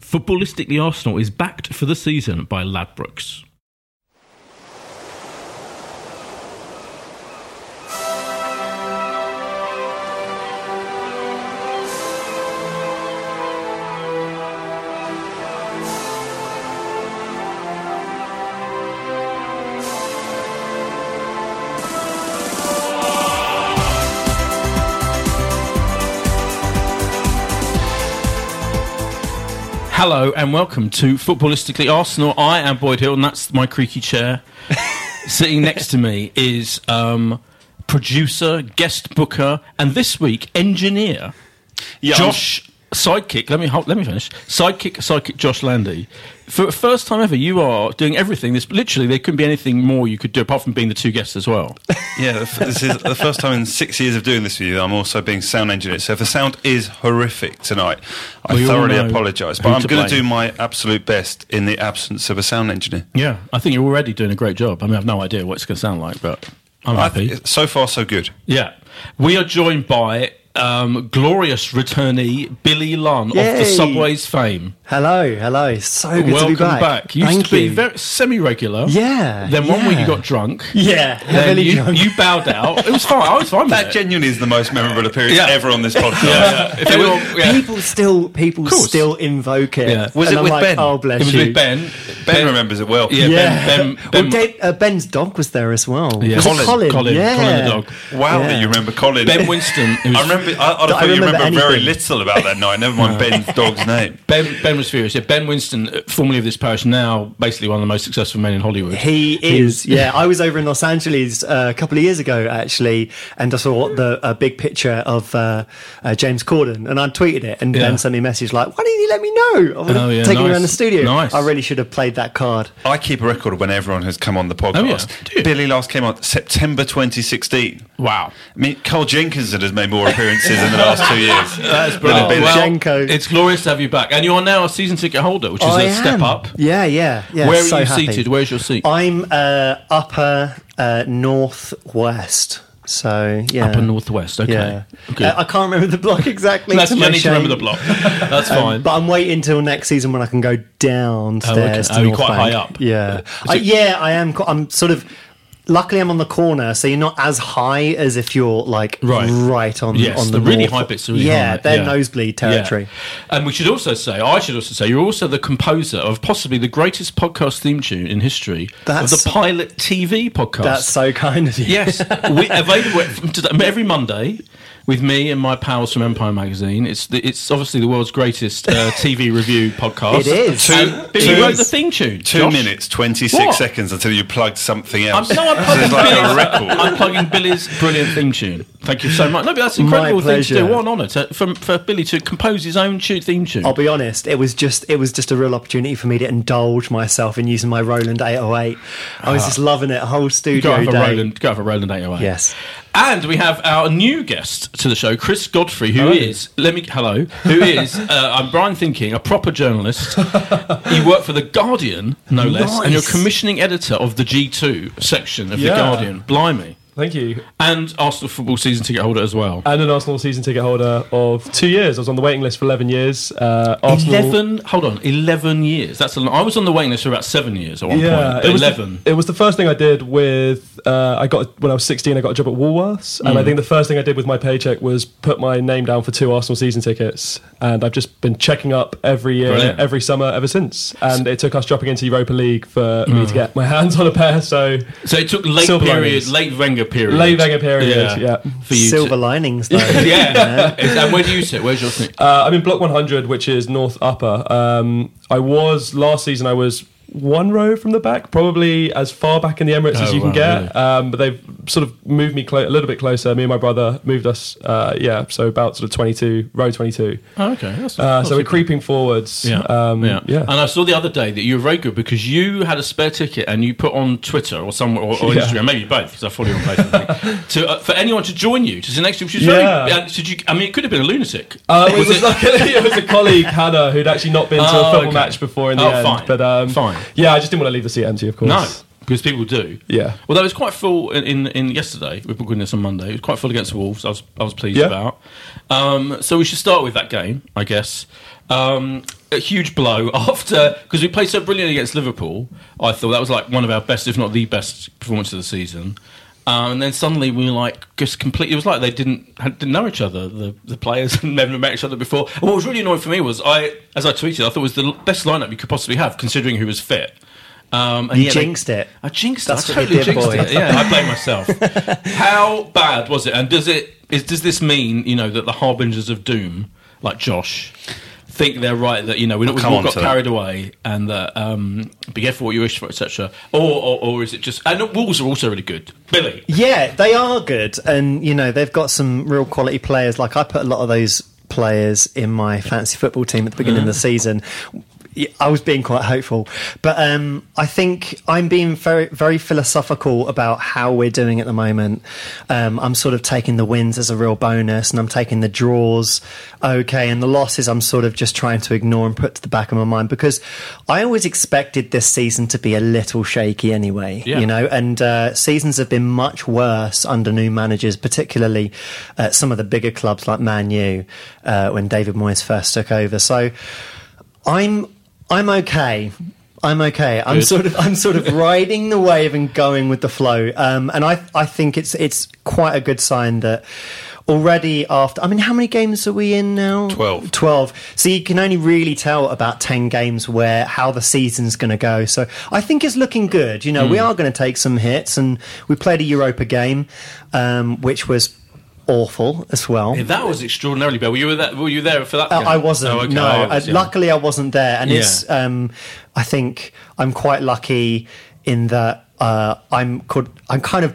Footballistically Arsenal is backed for the season by Ladbrokes. Hello and welcome to Footballistically Arsenal. I am Boyd Hill, and that's my creaky chair. Sitting next to me is um, producer, guest booker, and this week engineer Yeah, Josh. Sidekick. Let me hold, let me finish. Sidekick, sidekick. Josh Landy. For the first time ever, you are doing everything. This literally there couldn't be anything more you could do apart from being the two guests as well. Yeah, this is the first time in six years of doing this with you. I'm also being sound engineer. So if the sound is horrific tonight, I We thoroughly apologise. But I'm going to do my absolute best in the absence of a sound engineer. Yeah, I think you're already doing a great job. I mean, I have no idea what it's going to sound like, but I'm I happy. th- so far, so good. Yeah. We are joined by um, glorious returnee Billy Lunn of the Subways fame. Hello, hello. So good Welcome to be back. Used Thank to be very semi-regular. Yeah, Then one week you got drunk. Yeah, Then heavily you, drunk. you bowed out. It was fine. I was fine That it. genuinely is the most memorable appearance Yeah. ever on this podcast. yeah. If anyone, yeah. People still, people still invoke it. Yeah. Was And it I'm with like, Ben? Oh, bless It was you. with Ben. Ben remembers it well. Yeah, Yeah. Ben. Ben, Ben well, Dave, uh, Ben's dog was there as well. Yeah. Was it Colin. Colin? Colin. Yeah. Colin the dog. Wow, Yeah. that you remember Colin. Ben Winston. I remember. I, I, I thought you remember remember very little about that night. Never mind Ben's dog's name. Ben, ben was furious. Yeah, Ben Winston, uh, formerly of this parish, now basically one of the most successful men in Hollywood. He is, yeah. I was over in Los Angeles uh, a couple of years ago, actually, and I saw the a big picture of uh, uh, James Corden, and I tweeted it, and Yeah. Ben sent me a message like, "Why didn't you let me know? I would Oh, yeah, taken you nice. around the studio. Nice. I really should have played that card." I keep a record of when everyone has come on the podcast. Oh, yeah. Billy last came on September 2016. Wow. I mean, Carl Jenkinson has made more appearances in the last two years. That's brilliant. Billy. Well, Jenko. it's glorious to have you back. And you are now a season ticket holder, which is I a step up. Yeah, yeah, yeah. Where are you happy. seated? Where's your seat? I'm uh, upper uh, northwest. So yeah, Upper northwest. Okay. Yeah, Okay. Uh, I can't remember the block exactly. That's, to you need to remember the block. That's fine. But I'm waiting till next season when I can go downstairs. Oh, okay. to Oh, you're North quite Bank. high up. Yeah, Is I, yeah, I am. I'm sort of. Luckily, I'm on the corner, so you're not as high as if you're like Right. right, on Yes, on the, the really north- high bits are really yeah, high, they're yeah. nosebleed territory. Yeah. And we should also say, I should also say, you're also the composer of possibly the greatest podcast theme tune in history of That's- the Pilot TV podcast. That's so kind of you. Yes, we, available from today, every Monday with me and my pals from Empire Magazine. It's the, it's obviously the world's greatest uh, TV review podcast. It is. Two- And Billy two- wrote the theme tune. Two Josh. minutes, 26 What? seconds until you plugged something I'm, else. no, I'm this plugging, like a Billy's, record. I'm plugging Billy's brilliant theme tune. Thank you so much. No, but that's an incredible thing to do. pleasure. What an honour to, for, for Billy to compose his own tu- theme tune. I'll be honest. It was just it was just a real opportunity for me to indulge myself in using my Roland 808. I was just loving it. A whole go studio have a day. Roland, go have a Roland 808. Yes. And we have our new guest to the show, Chris Godfrey, who Hello. is let me hello, who is uh, I'm Brian Thinking, a proper journalist. you work for the Guardian, no less, and you're commissioning editor of the G2 section of the Guardian. Blimey, Thank you. and Arsenal football season ticket holder as well. And an Arsenal season ticket holder of two years. I was on the waiting list for 11 years. Uh, Arsenal, Eleven. Hold on, eleven years. That's a lot. I was on the waiting list for about seven years at one Yeah, point. It was, eleven. The, it was the first thing I did with. Uh, I got when I was 16. I got a job at Woolworths, Mm. and I think the first thing I did with my paycheck was put my name down for two Arsenal season tickets, and I've just been checking up every year, Brilliant. every summer ever since. And it took us dropping into Europa League for Mm. me to get my hands on a pair. So so it took late period, linings. late Wenger period, late Wenger period, yeah. for you. Silver to, linings, though. yeah. and where do you sit? Where's your seat? Uh, I'm in block 100, which is North Upper. Um, I was last season. I was one row from the back, probably as far back in the Emirates as Oh, you can get. really? Um, but they've sort of moved me clo- a little bit closer. Me and my brother moved us, uh, yeah, so about sort of 22, row 22. Oh, okay. That's, Uh, that's so we're creeping forwards. Yeah, um, yeah, yeah. And I saw the other day that you were very good because you had a spare ticket and you put on Twitter or somewhere or, or Yeah. Instagram, maybe both, because I follow you on both. To uh, for anyone to join you to the next is Yeah. very. Uh, did you, I mean, it could have been a lunatic. Uh, it was, like it was a colleague Hannah who'd actually not been to Oh, a football okay. match before in the Oh, end. fine. But um, Fine. Yeah, I just didn't want to leave the seat empty, of course. no, because people do. Yeah. Although it was quite full in, in, in yesterday, we're recording this on Monday. It was quite full against the Wolves. I was I was pleased Yeah. about. Um, so we should start with that game, I guess. Um, a huge blow after because we played so brilliantly against Liverpool. I thought that was like one of our best, if not the best, performance of the season. Um, and then suddenly we were like just completely. It was like they didn't didn't know each other. The the players had never met each other before. And what was really annoying for me was I, as I tweeted, I thought it was the best lineup you could possibly have, considering who was fit. Um, and You they- jinxed it. I jinxed That's it. I totally did, jinxed boy. it. Yeah, I blame myself. How bad was it? And does it is does this mean you know that the harbingers of doom, like Josh, think they're right that you know we I'll we've all got to that. carried away and that um, be careful what you wish for, etc. Or, or or is it just? And Wolves are also really good. Billy, Yeah, they are good, and you know they've got some real quality players. Like I put a lot of those players in my fantasy football team at the beginning of the season. I was being quite hopeful, but um, I think I'm being very, very philosophical about how we're doing at the moment. Um, I'm sort of taking the wins as a real bonus, and I'm taking the draws okay, and the losses I'm sort of just trying to ignore and put to the back of my mind because I always expected this season to be a little shaky anyway. Yeah. You know, and uh, seasons have been much worse under new managers, particularly at some of the bigger clubs like Man U uh, when David Moyes first took over. So I'm I'm okay. I'm okay. I'm Good. sort of I'm sort of riding the wave and going with the flow. Um, and I I think it's it's quite a good sign that already after I mean how many games are we in now? 12. 12. So you can only really tell about 10 games where how the season's going to go. So I think it's looking good. You know, we Hmm. are going to take some hits and we played a Europa game um, which was awful as well. Yeah, that was extraordinarily bad. Were you there? Were you there for that? Uh. I wasn't. Oh, okay. No, I was, uh, yeah. luckily I wasn't there, and Yeah. it's. Um, I think I'm quite lucky in that uh, I'm. Could, I'm kind of.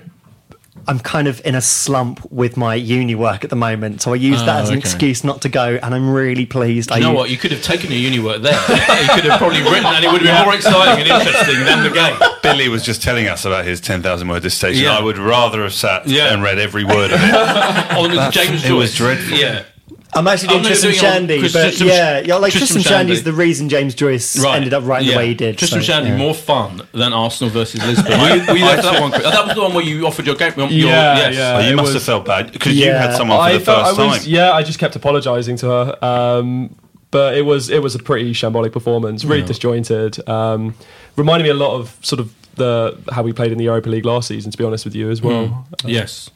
I'm kind of in a slump with my uni work at the moment, so I use that Oh, as an oh, okay. excuse not to go, and I'm really pleased. Do I you know u- what? You could have taken your uni work there. you could have probably written, and it would have been more exciting and interesting than the game. Billy was just telling us about his 10,000 word dissertation. Yeah. I would rather have sat Yeah. and read every word of it. On James it Joyce. was dreadful. Yeah. I'm actually doing no, Tristan doing Shandy, Chris- but Tristram- yeah, yeah, like Tristram Tristan Shandy is Shandy. the reason James Joyce Right. ended up writing Yeah. the way he did. Tristram so, Shandy yeah. more fun than Arsenal versus Lisbon. were you, were you there for that one? That was the one where you offered your game. Your, Yeah, yes. yeah. Oh, you must was- have felt bad because you had someone for I the felt first I was, time. Yeah, I just kept apologising to her. Um, but it was it was a pretty shambolic performance, really disjointed. Um, reminded me a lot of sort of the how we played in the Europa League last season. To be honest with you, as well. Yes.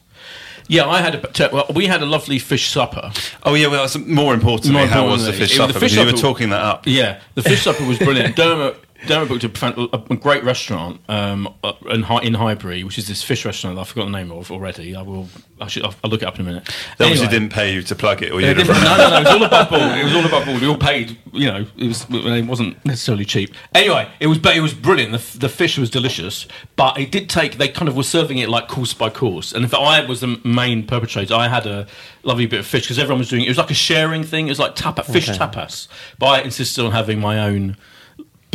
Yeah, I had a. Well, we had a lovely fish supper. Oh yeah, well, that's more important More. How was the fish supper? the fish because you were talking that up. Yeah, the fish supper was brilliant. Dermot, Dermot booked a, fan- a great restaurant um, uh, in, Hi- in Highbury, which is this fish restaurant that I've forgotten the name of already. I will. I should. I'll, I'll look it up in a minute. They obviously didn't pay you to plug it, or you'd have different- no, no, no. It was all above board. It was all above board. We all paid. You know, it was. It wasn't necessarily cheap. Anyway, it was. But it was brilliant. The, the fish was delicious. But it did take. They kind of were serving it like course by course. And if I was the main perpetrator, I had a lovely bit of fish because everyone was doing. It was like a sharing thing. It was like tapa, fish tapas. But I insisted on having my own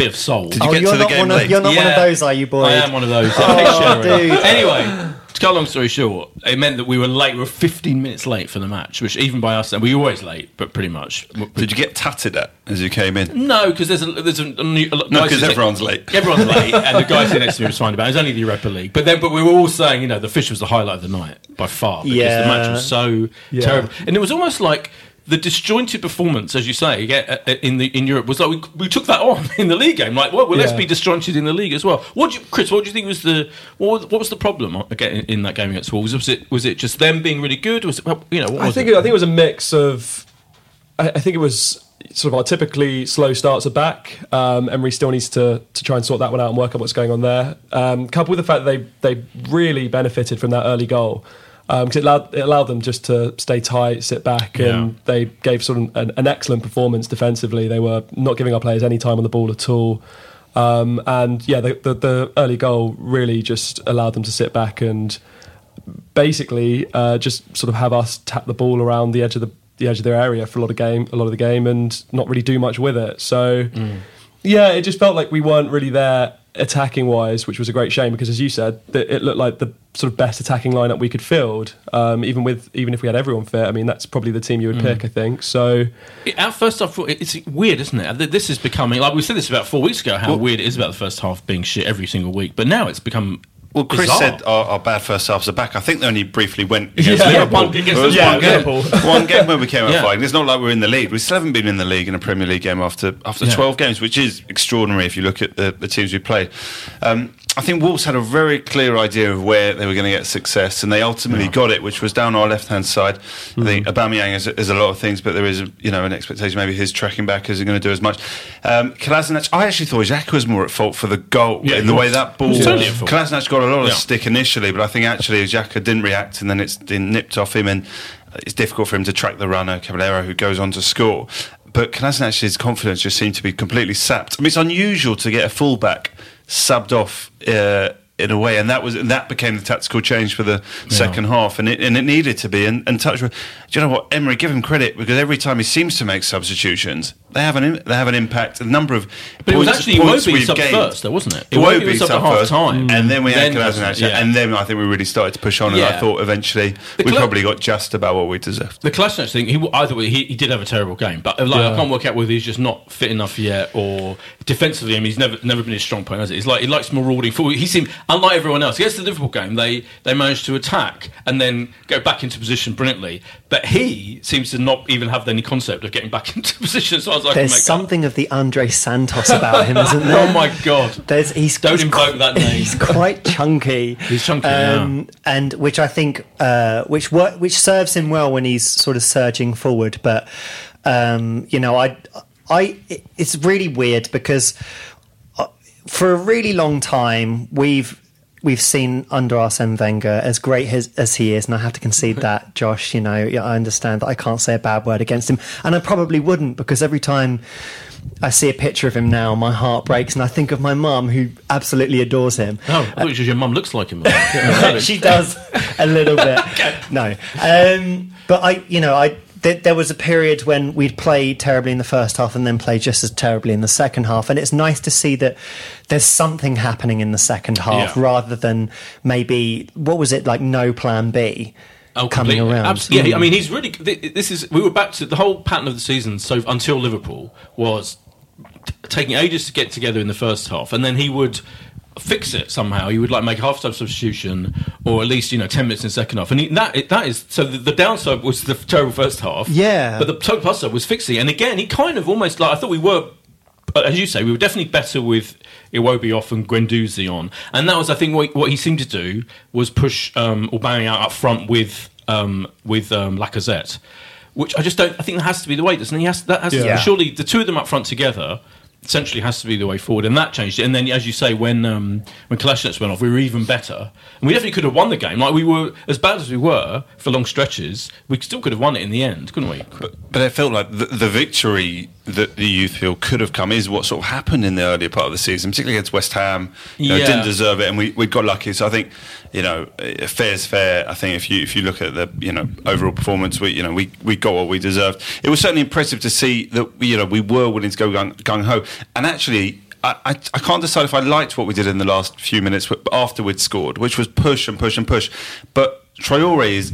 bit of soul. Did you Oh, get you're to the not game one of you're not one of Yeah. those, are you, boy? I am one of those. Oh, I hate sharing. dude. Anyway, to cut a long story short, it meant that we were late. We were 15 minutes late for the match, which even by us, and we were always late, but pretty much. Did you get tatted at as you came in? No, because there's a there's a, a new. A, No, guy 'cause sitting- everyone's late. Everyone's late, and the guy sitting next to me was fine about. it. It was only the Europa League, but then but we were all saying, you know, the fish was the highlight of the night by far because the match was so Yeah. terrible, and it was almost like. The disjointed performance, as you say, yeah, uh, in the in Europe was like we, we took that on in the league game. Like, well, well let's be disjointed in the league as well. What, do you, Chris? What do you think was the what was, what was the problem again in, that game against Wolves? Was it was it just them being really good? Was it you know? What I think it? I think it was a mix of. I, I think it was sort of our typically slow starts are back. Um, Emery still needs to to try and sort that one out and work out what's going on there. Um, coupled with the fact that they they really benefited from that early goal. Because it, allowed, it allowed them just to stay tight, sit back, and they gave sort of an, an excellent performance defensively. They were not giving our players any time on the ball at all. Um, and yeah, the, the, the early goal really just allowed them to sit back and basically uh, just sort of have us tap the ball around the edge of the, the edge of their area for a lot of game, a lot of the game, and not really do much with it. So yeah, it just felt like we weren't really there attacking wise, which was a great shame because, as you said, it looked like the sort of best attacking lineup we could field. Um, even with even if we had everyone fit, I mean that's probably the team you would pick. I think so. At first, I thought it's weird, isn't it? This is becoming like we said this about four weeks ago. How weird it is about the first half being shit every single week, but now it's become. Well, Chris bizarre. said our, our bad first halves are back. I think they only briefly went against Yeah, Liverpool. one- against It was one yeah. game. One game when we came out Yeah. fighting. It's not like we're in the lead. We still haven't been in the league in a Premier League game after after Yeah. 12 games, which is extraordinary if you look at the, the teams we played. Um, I think Wolves had a very clear idea of where they were going to get success, and they ultimately got it, which was down our left-hand side. I think Aubameyang is, is a lot of things, but there is, a, you know, an expectation maybe his tracking back isn't going to do as much. Um, Kolasinac, I actually thought Xhaka was more at fault for the goal Yeah, in he the way that ball. was totally. Kolasinac got a lot of Yeah. stick initially, but I think actually Xhaka didn't react, and then it's been nipped off him, and it's difficult for him to track the runner, Caballero, who goes on to score. But Kolasinac, confidence just seemed to be completely sapped. I mean, it's unusual to get a fullback subbed off. Uh, in a way, and that was and that became the tactical change for the second half, and it and it needed to be. And, and touch, do you know what, Emery? Give him credit because every time he seems to make substitutions, they have an they have an impact. A number of But it was actually points Iwobi we've subbed gained. first, though, wasn't it? Iwobi was subbed subbed half first, time, and then we had Then Kolasinac, wasn't- yeah. and then I think we really started to push on, and I thought eventually The we probably got just about what we deserved. The Kolasinac thing, he either way, he, he did have a terrible game, but like, I can't work out whether he's just not fit enough yet or defensively. I mean, he's never never been his strong point, has it? He's like he likes marauding forward. He seemed unlike everyone else. Against the Liverpool game, they they managed to attack and then go back into position brilliantly, but he seems to not even have any concept of getting back into position. As far as I can There's something of the Andre Santos about him, isn't there? Oh my god! There's, he's, Don't he's invoke qu- that name. He's quite chunky. He's chunky, and which I think, uh, which wor- which serves him well when he's sort of surging forward. But um, you know, I, I, it- it's really weird because uh, for a really long time we've we've seen under Arsene Wenger as great as, as he is, and I have to concede that, Josh. You know, I understand that I can't say a bad word against him, and I probably wouldn't because every time. I see a picture of him now, my heart breaks, and I think of my mum who absolutely adores him. Oh, which it your mum looks like him. she does a little bit. No, um, but I, you know, I th- there was a period when we'd play terribly in the first half and then play just as terribly in the second half, and it's nice to see that there's something happening in the second half Yeah. rather than maybe what was it like no plan B. Oh, coming completely. around. Abs- yeah, I mean, mm. he's really. This is. We were back to the whole pattern of the season. So until Liverpool was taking ages to get together in the first half, and then he would fix it somehow. He would like make a half-time substitution, or at least you know ten minutes in the second half. And he, that that is so. The, the downside was the terrible first half. Yeah. but the total plus side was fixing. And again, he kind of almost like I thought we were as you say, we were definitely better with Iwobi off and Guendouzi on, and that was, I think, what, what he seemed to do was push um, Aubameyang out up front with um, with um, Lacazette, which I just don't. I think that has to be the way, doesn't he? Has, that has Yeah. to, surely the two of them up front together. Essentially, has to be the way forward, and that changed it. And then, as you say, when um, when Kalashnikov went off, we were even better, and we definitely could have won the game. Like we were as bad as we were for long stretches, we still could have won it in the end, couldn't we? But, but it felt like the, the victory that the youth feel could have come is what sort of happened in the earlier part of the season, particularly against West Ham. You know, Yeah. didn't deserve it, and we, we got lucky. So I think you know, fair's fair. I think if you if you look at the you know overall performance, we you know we, we got what we deserved. It was certainly impressive to see that you know we were willing to go gung gung ho, and actually. I, I, I can't decide if I liked what we did in the last few minutes after we'd scored, which was push and push and push. But Traore is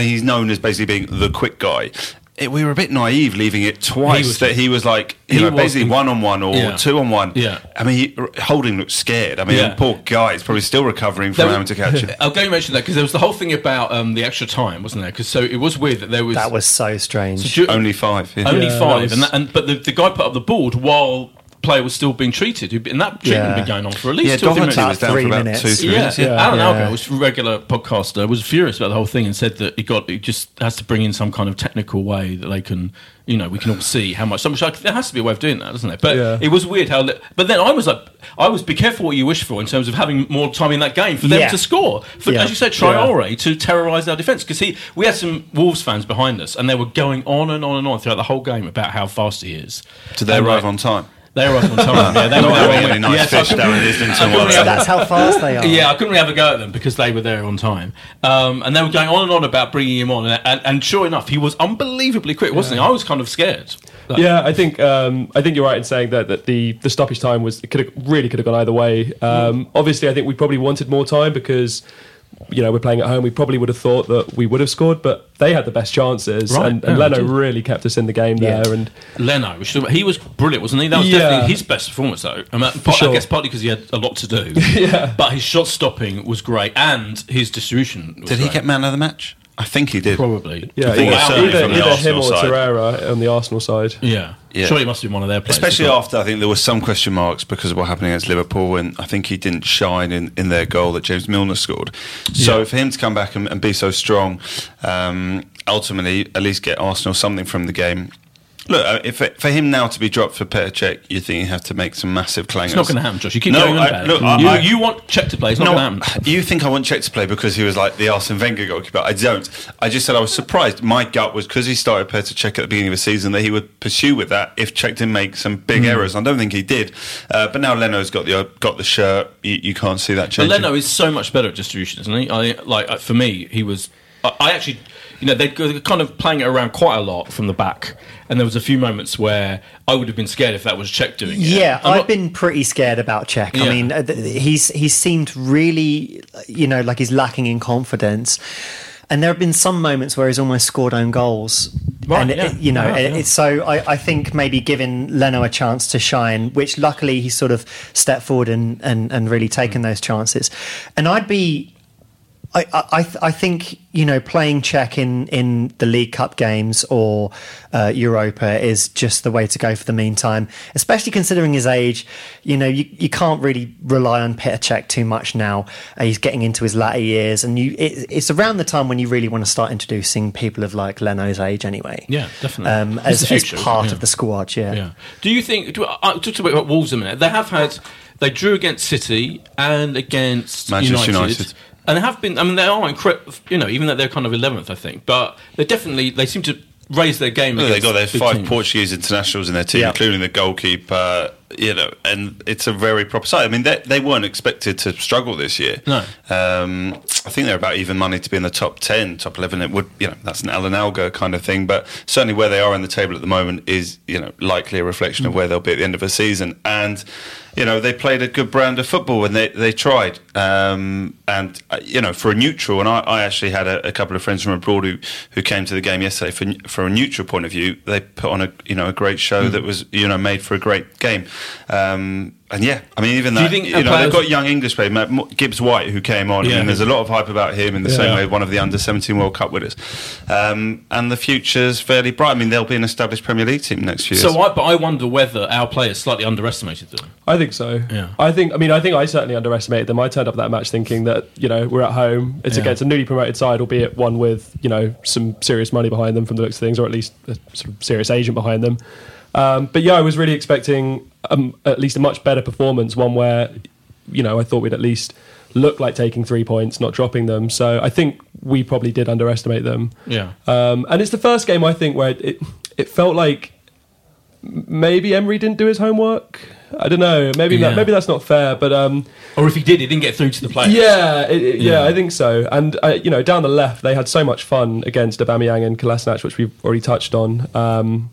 he's known as basically being the quick guy. It, we were a bit naive leaving it twice He was- that he was like you he know was basically one on one or Yeah. two on one. Yeah. I mean, he, Holding looked scared. I mean, Yeah. poor guy is probably still recovering from having to catch it. I'm going to mention that because there was the whole thing about um, the extra time, wasn't there? Because so it was weird that there was That was so strange. So Only five. yeah. only Yeah, that five, was- and, that, and but the, the guy put up the board while player was still being treated, and that treatment had been going on for at least yeah, two or three Doherty minutes. was down for about minutes. two, three Yeah, minutes. yeah. Yeah. Alan Yeah. Algo, was a regular podcaster, was furious about the whole thing and said that he got he just has to bring in some kind of technical way that they can, you know, we can all see how much. So much like, there has to be a way of doing that, doesn't there? But Yeah. it was weird how. But then I was like, I was be careful what you wish for in terms of having more time in that game for them Yeah. to score. For Yeah. as you said, Traore to terrorise our defence because he we had some Wolves fans behind us and they were going on and on and on throughout the whole game about how fast he is. Did they And, arrive like, on time? They arrived on time. yeah, they Not were having there. any nice Yeah, fish couldn't- down in Islington really So that's how fast they are. yeah, I couldn't really have a go at them because they were there on time, um, and they were going on and on about bringing him on, and, and, and sure enough, he was unbelievably quick, wasn't he? I was kind of scared. Like, Yeah, I think um, I think you're right in saying that, that the, the stoppage time was could have really could have gone either way. Um, Obviously, I think we probably wanted more time because you know we're playing at home. We probably would have thought that we would have scored, but they had the best chances, Right, and, and yeah, Leno really kept us in the game Yeah. there. And Leno, which, he was brilliant, wasn't he? That was Yeah. definitely his best performance, though. I, mean, part- sure. I guess partly because he had a lot to do, Yeah. But his shot stopping was great, and his distribution. Was Did he get man of the match? I think he did. probably? yeah, I think either, it's either, either him or side. Torreira on the Arsenal side. Yeah, Yeah. Surely he must have been one of their players. Especially after I think there were some question marks because of what happened against Liverpool, and I think he didn't shine in, in their goal that James Milner scored. So Yeah. for him to come back and, and be so strong, um, ultimately at least get Arsenal something from the game. Look, uh, if it, for him now to be dropped for Petr Cech, you think you have to make some massive clangers. It's not going to happen, Josh. You keep No, going on about look, it. I- you, I- you want Cech to play. It's not No, going to happen. you think I want Cech to play because he was like the Arsene Wenger goalkeeper? I don't. I just said I was surprised. My gut was because he started Petr Cech at the beginning of the season that he would pursue with that if Cech didn't make some big Hmm. errors. I don't think he did. Uh, but now Leno's got the got the shirt. You, you can't see that But. Leno is so much better at distribution, isn't he? I like uh, for me, he was. I actually, you know, they're kind of playing it around quite a lot from the back, and there was a few moments where I would have been scared if that was Cech doing it. Yeah, I'm I've not- been pretty scared about Cech. Yeah. I mean, uh, he's he's seemed really, you know, like he's lacking in confidence. And there have been some moments where he's almost scored own goals. Right, and it- you know, Yeah, it- yeah. so I, I think maybe giving Leno a chance to shine, which luckily he sort of stepped forward and, and, and really taken those chances. And I'd be I, I, I think you know playing Cech in, in the League Cup games or uh, Europa is just the way to go for the meantime. Especially considering his age, you know you, you can't really rely on Petr Cech too much now. Uh, he's getting into his latter years, and you it, it's around the time when you really want to start introducing people of like Leno's age anyway. Yeah, definitely. Um, as, the as part yeah. of the squad, yeah. Yeah. Do you think? Do, I I talked about Wolves a minute. They have had. They drew against City and against Manchester United. United. And they have been. I mean, they are incredible. You know, even though they're kind of eleventh, I think, but they definitely they seem to raise their game. Well, they got their five teams. Portuguese internationals in their team, Yeah. including the goalkeeper. You know, and it's a very proper side. I mean, they, they weren't expected to struggle this year. No. um, I think they're about even money to be in the top ten, top eleven. It would, you know, that's an Alan Alga kind of thing. But certainly where they are in the table at the moment is, you know, likely a reflection of where they'll be at the end of the season. And you know, they played a good brand of football and they they tried. Um, and uh, you know, for a neutral, and I, I actually had a, a couple of friends from abroad who, who came to the game yesterday. For for a neutral point of view, they put on a you know a great show that was you know made for a great game. Um, and yeah, I mean, even Do you that, think you, know, they've got young English players, Gibbs White, who came on, Yeah. and there's a lot of hype about him in the same way one of the under 17 World Cup winners. Um, and the future's fairly bright. I mean, they'll be an established Premier League team next year. So, I, but I wonder whether our players slightly underestimated them. I think so. Yeah. I think. I mean, I think I certainly underestimated them. I turned up that match thinking that you know we're at home. It's Yeah. against a newly promoted side, albeit one with you know some serious money behind them from the looks of things, or at least a sort of serious agent behind them. Um, but yeah, I was really expecting um, at least a much better performance. One where you know I thought we'd at least look like taking three points, not dropping them. So I think we probably did underestimate them. Yeah. Um, and it's the first game I think where it it felt like maybe Emery didn't do his homework. I don't know. Maybe Yeah. that, maybe that's not fair, but um, Or if he did, he didn't get through to the players. yeah, it, it- yeah, Yeah. I think so. And uh, you know, down the left, they had so much fun against Aubameyang and Kolasinac, which we've already touched on. Um,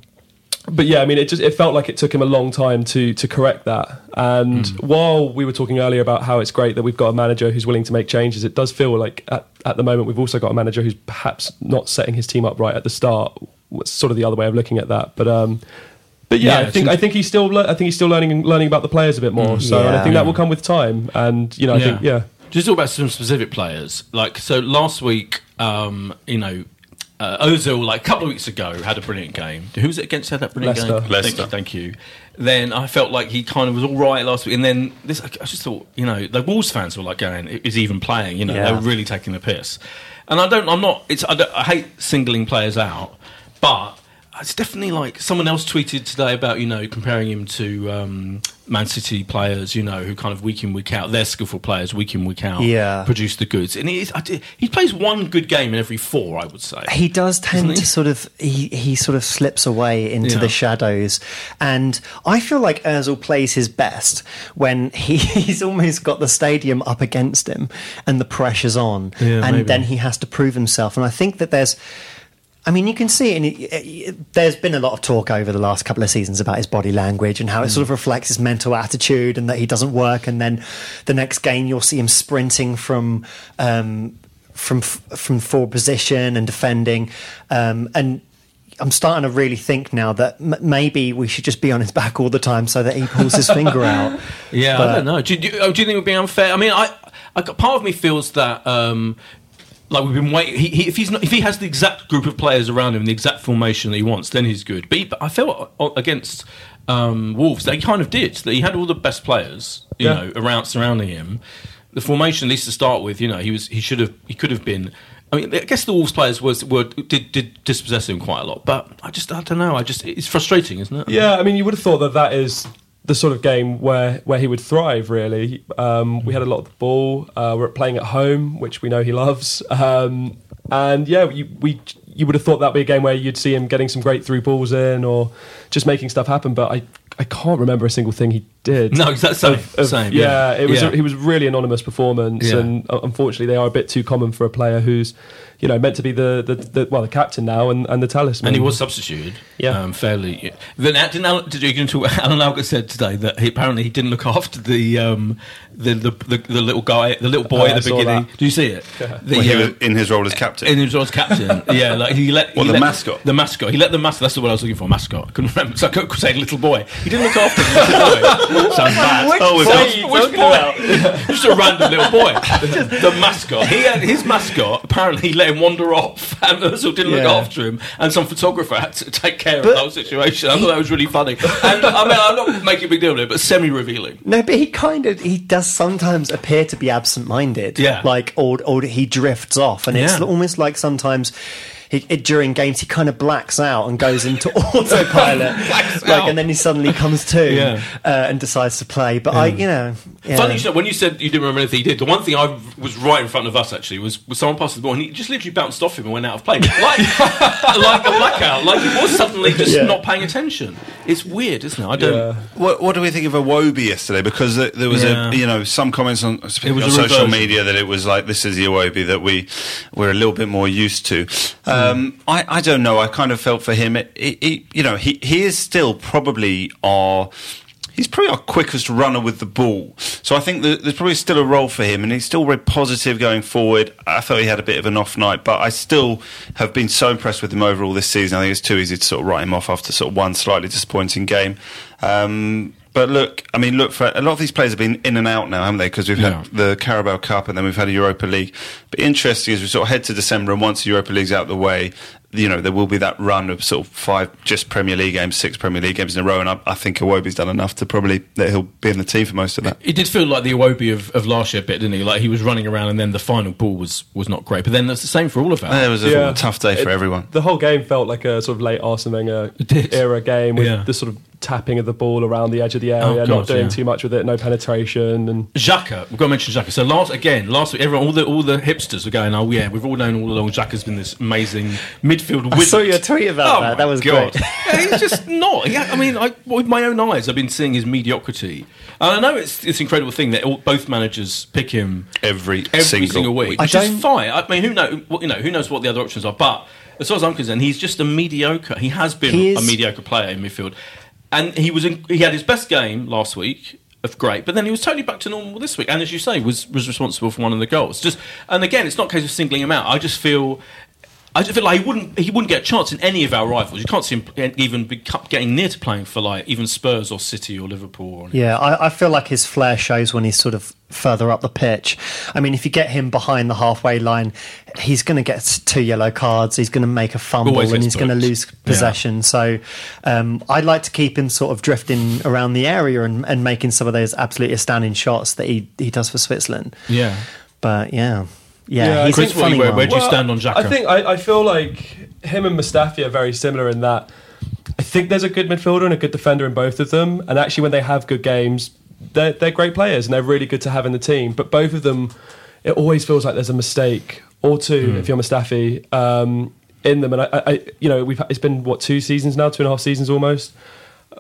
but yeah, I mean, it just it felt like it took him a long time to to correct that. And while we were talking earlier about how it's great that we've got a manager who's willing to make changes, it does feel like at, at the moment we've also got a manager who's perhaps not setting his team up right at the start. It's sort of the other way of looking at that, but. um but yeah, Yeah, I think I think he's still le- I think he's still learning learning about the players a bit more. So and I think that will come with time. And you know, I think yeah, Just talk about some specific players. Like so, last week, um, you know, uh, Ozil, like a couple of weeks ago, had a brilliant game. Who was it against? Had that brilliant Leicester. game? Leicester. Thank, thank you. Then I felt like he kind of was all right last week, and then this. I just thought, you know, the Wolves fans were like going, "Is he even playing?" You know, they Yeah. were really taking the piss. And I don't. I'm not. It's. I, don't, I hate singling players out, but. It's definitely like someone else tweeted today about you know comparing him to um, Man City players you know who kind of week in week out they're skillful players week in week out Yeah. produce the goods and he is, I did- he plays one good game in every four I would say He does tend he? to sort of he, he sort of slips away into Yeah. the shadows, and I feel like Özil plays his best when he, he's almost got the stadium up against him and the pressure's on, Yeah, and maybe. then he has to prove himself. And I think that there's. I mean, you can see it, in, it. There's been a lot of talk over the last couple of seasons about his body language and how it Mm. sort of reflects his mental attitude, and that he doesn't work. And then the next game, you'll see him sprinting from um, from from forward position and defending, um, and. I'm starting to really think now that m- maybe we should just be on his back all the time so that he pulls his finger out. Yeah, But- I don't know. Do you, do, you, oh, do you think it would be unfair? I mean, I, I part of me feels that. Um, like we've been waiting. He, he, if he's not, if he has the exact group of players around him, the exact formation that he wants, then he's good. But, he, but I felt uh, against um, Wolves that he kind of did. That he had all the best players, you Yeah. know, around surrounding him. The formation, at least to start with, you know, he was he should have he could have been. I mean, I guess the Wolves players was were did, did dispossess him quite a lot, but I just I don't know. I just it's frustrating, isn't it? Yeah, I mean, you would have thought that that is the sort of game where, where he would thrive. Really, um, we had a lot of the ball. Uh, we're playing at home, which we know he loves. Um, and yeah, you, we you would have thought that'd be a game where you'd see him getting some great through balls in or just making stuff happen. But I I can't remember a single thing he did. No, exactly same. Of- of- same. yeah, it was Yeah. A, he was really anonymous performance, Yeah. and uh, unfortunately, they are a bit too common for a player who's, you know, meant to be the, the, the well the captain now and, and the talisman. And he was substituted. Yeah. um, fairly. Then uh, didn't Alan, did you get into Alan Alga said today that he, apparently he didn't look after the um, the, the, the the little guy, the little boy Oh, at the saw beginning. that. Do you see it? The, Well, he uh, was in his role as captain. in his role as captain, yeah, like he let What, he the let- mascot? the mascot. He let the mascot. That's the word I was looking for. Mascot. I couldn't remember. So I couldn't say little boy. He didn't look after the little boy. Sounds bad. Which Oh, was boy are you Which boy? about? Just a random little boy. the mascot. He had his mascot. Apparently, he let him wander off, and Özil didn't look after him. And some photographer had to take care of But the whole situation. I thought that was really funny. And I mean, I'm not making a big deal of it, but semi-revealing. No, but he kind of he does sometimes appear to be absent-minded. Yeah. like or or he drifts off, and it's almost like sometimes. He, it, during games, he kind of blacks out and goes into autopilot, like, out. and then he suddenly comes to Yeah. uh, and decides to play. But I, you know, yeah. Funny, you know, when you said you didn't remember anything he did, the one thing I was right in front of us actually was, was someone passed the ball and he just literally bounced off him and went out of play, like like a blackout, like he was suddenly just Yeah. not paying attention. It's weird, isn't it? I don't. Yeah. What, what do we think of Iwobi yesterday? Because there- there was Yeah. a you know some comments on, on social reversion. media that it was like this is the Iwobi that we we're a little bit more used to. Um, I I don't know. I kind of felt for him. It, it, it- you know he he is still probably our. He's probably our quickest runner with the ball. So I think there's probably still a role for him, and he's still very positive going forward. I thought he had a bit of an off night, but I still have been so impressed with him overall this season. I think it's too easy to sort of write him off after sort of one slightly disappointing game. Um, but look, I mean, look for a lot of these players have been in and out now, haven't they? Because we've Yeah. had the Carabao Cup and then we've had a Europa League. But interesting as we sort of head to December, and once the Europa League's out of the way, you know, there will be that run of sort of five just Premier League games, six Premier League games in a row, and I, I think Iwobi's done enough to probably that he'll be in the team for most of that. It did feel like the Iwobi of, of last year a bit, didn't he? Like he was running around and then the final ball was, was not great. But then that's the same for all of us. It was a Yeah. tough day for It- everyone. The whole game felt like a sort of late Arsene Wenger era game with Yeah. the sort of tapping of the ball around the edge of the area, Oh, not doing yeah. too much with it, no penetration, and Xhaka, we've got to mention Xhaka. So last again, last week, everyone, all the all the hipsters were going, "Oh yeah, we've all known all along Xhaka's been this amazing midfield." I wizard. saw your tweet about Oh that. That was God. great. Yeah, he's just not. Yeah, I mean, I, with my own eyes, I've been seeing his mediocrity, and I know it's it's an incredible thing that all, both managers pick him Every, every single, single, week, I which is don't- fine. I mean, who know? You know, who knows what the other options are, but. as far as I'm concerned, he's just a mediocre. He has been He a mediocre player in midfield, and he was in, he had his best game last week of great, but then he was totally back to normal this week, and as you say, was was responsible for one of the goals. Just and again, it's not a case of singling him out. I just feel. I just feel like he wouldn't he wouldn't get a chance in any of our rivals. You can't see him even be getting near to playing for like even Spurs or City or Liverpool. Or Yeah, I, I feel like his flair shows when he's sort of further up the pitch. I mean, if you get him behind the halfway line, he's going to get two yellow cards. He's going to make a fumble Always and he's going to lose possession. So um, I'd like to keep him sort of drifting around the area and, and making some of those absolutely astounding shots that he, he does for Switzerland. Yeah. But yeah, yeah, Yeah, I he's think- a funny where- one. where do you stand on Xhaka? I think I, I feel like him and Mustafi are very similar in that I think there's a good midfielder and a good defender in both of them. And actually, when they have good games, they're, they're great players and they're really good to have in the team. But both of them, it always feels like there's a mistake or two Hmm. if you're Mustafi um, in them. And I, I, you know, we've it's been what two seasons now, two and a half seasons almost.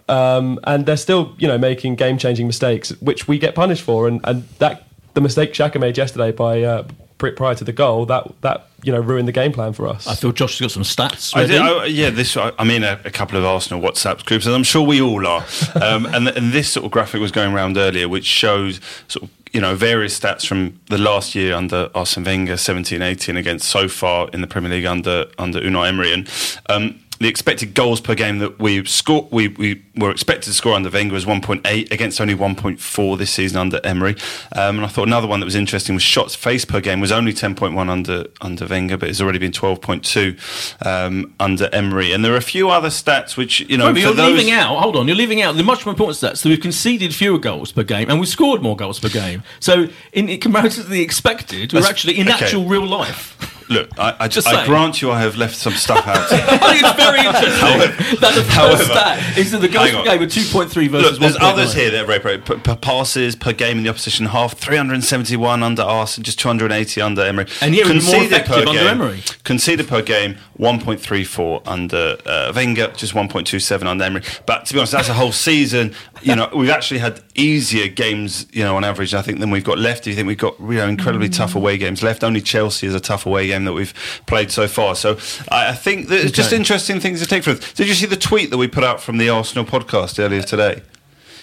Um, and they're still, you know, making game-changing mistakes, which we get punished for. And, and that the mistake Xhaka made yesterday by uh, pri- prior to the goal that that you know ruined the game plan for us. I feel Josh has got some stats. I Ready? did, I, yeah, this. I, I'm in a, a couple of Arsenal WhatsApp groups, and I'm sure we all are. Um, and, and this sort of graphic was going around earlier, which shows sort of you know various stats from the last year under Arsene Wenger, 17-18 against so far in the Premier League under under Unai Emery, and um, the expected goals per game that we score we, we were expected to score under Wenger was 1.8 against only 1.4 this season under Emery. Um, and I thought another one that was interesting was shots faced per game was only 10.1 under under Wenger, but it's already been 12.2 um, under Emery. And there are a few other stats which you know No, you're those- leaving out. Hold on, you're leaving out the much more important stats. So we've conceded fewer goals per game, and we've scored more goals per game. So in, in comparison to the expected, we're That's- actually in okay. actual real life. Look, I, I, Just I grant you, I have left some stuff out. I think it's very interesting that the however- first stat is that the goals hang per game are 2.3 versus Look, there's 1.9. others here that are very, per, per passes per game in the opposition half, 371 under Arsenal, just 280 under Emery. And yet we've more effective per under game- Emery. Conceded per game, 1.34 under uh, Wenger, just 1.27 under Emery. But to be honest, that's a whole season. You know, we've actually had easier games, you know, on average, I think, than we've got left. Do You think we've got, you know, incredibly Mm. tough away games left. Only Chelsea is a tough away game that we've played so far. So I, I think that it's just interesting things to take from it. Did you see the tweet that we put out from the Arsenal podcast earlier today?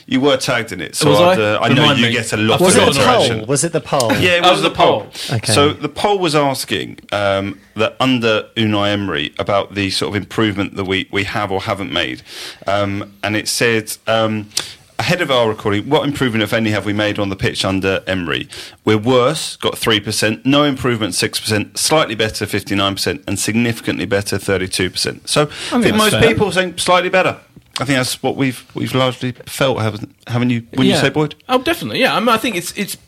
You were tagged in it, so I? I'd, uh, I know you me. get a lot I've Was of it the interaction. poll? Was it the poll? Yeah, it was, was the the poll. poll. Okay. So the poll was asking um, that under Unai Emery about the sort of improvement that we, we have or haven't made, um, and it said. Um, Ahead of our recording, what improvement, if any, have we made on the pitch under Emery? We're worse, got 3%, no improvement, 6%, slightly better, 59%, and significantly better, 32%. So I think, that's most fair. people are saying slightly better. I think that's what we've we've largely felt, haven't, haven't you? Wouldn't you say, Boyd? Oh, definitely. Yeah, I mean, I think it's it's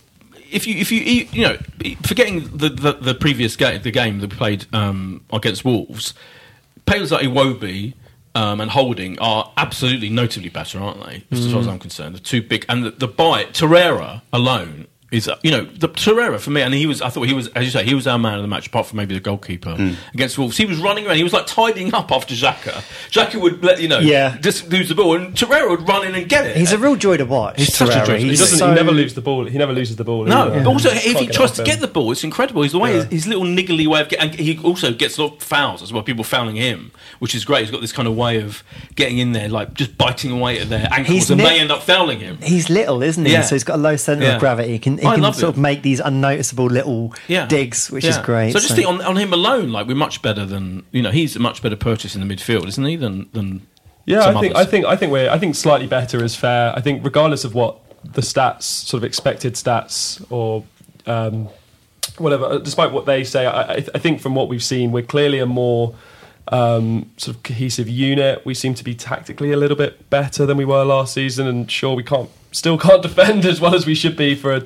if you if you you know forgetting the the, the previous game the game that we played um, against Wolves, players like Iwobi. Um, and Holding are absolutely notably better, aren't they? As Mm. far as I'm concerned, the two big and the, the bite Torreira alone is you know the Torreira for me, and he was I thought he was as you say he was our man of the match apart from maybe the goalkeeper Mm. against Wolves. He was running around, he was like tidying up after Xhaka. Xhaka would let you know, Yeah. just lose the ball, and Torreira would run in and get it. He's a real joy to watch. He's such a Torreira. joy He doesn't. so- he never loses the ball. He never loses the ball. No, either. but also Just if he tries to get the ball, it's incredible. He's the way Yeah. his, his little niggly way of getting. And he also gets a lot of fouls as well. People fouling him, which is great. He's got this kind of way of getting in there, like just biting away at their ankles, He's and ni- they end up fouling him. He's little, isn't he? Yeah. So he's got a low centre Yeah. of gravity. He can, he I can love sort it. of make these unnoticeable little Yeah. digs, which is great. So I just think on, on him alone, like we're much better than you know. He's a much better purchase in the midfield, isn't he? Than than Yeah, some I think others. I think I think we're I think slightly better is fair. I think regardless of what the stats, sort of expected stats or um, whatever, uh, despite what they say, I, I, I think from what we've seen, we're clearly a more um, sort of cohesive unit. We seem to be tactically a little bit better than we were last season, and sure we can't still can't defend as well as we should be for a,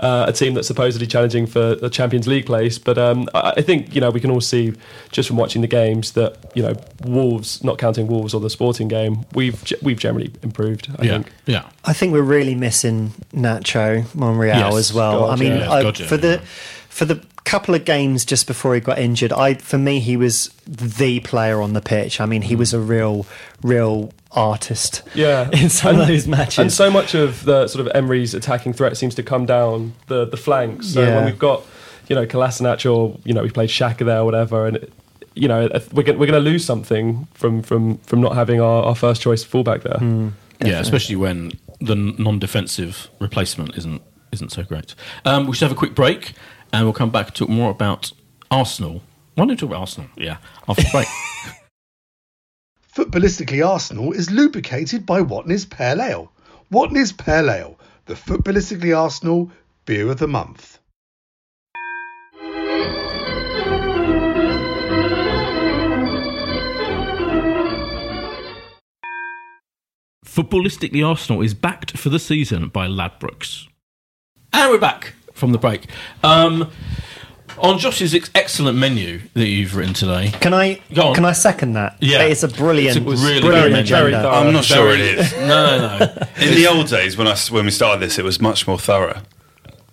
uh, a team that's supposedly challenging for the Champions League place. But um, I, I think you know we can all see just from watching the games that you know Wolves, not counting Wolves or the Sporting game, we've we've generally improved. I yeah, think. yeah. I think we're really missing Nacho Monreal Yes, as well. God, I mean, yeah. I- God, yeah, for the for the couple of games just before he got injured, I for me he was the player on the pitch. I mean, he was a real, real artist. Yeah, in some of those matches. And so much of the sort of Emery's attacking threat seems to come down the the flanks. So Yeah. when we've got you know Kolasinac or you know we played Xhaka there or whatever, and it, you know we're going, we're going to lose something from from from not having our, our first choice fullback there. Yeah, especially when the non-defensive replacement isn't isn't so great. Um, we should have a quick break, and we'll come back to talk more about Arsenal. Why don't we talk about Arsenal? Yeah, after the break. Footballistically Arsenal is lubricated by Watney's Pale Ale. Watney's Pale Ale, the Footballistically Arsenal beer of the month. Footballistically Arsenal is backed for the season by Ladbrokes. And we're back from the break. Um, on Josh's ex- excellent menu that you've written today. Can I Go on. can I second that? Yeah. it's a brilliant, It's a really brilliant good agenda. very. I'm not sure it is. No, no, no. In the old days, when I s- when we started this, it was much more thorough.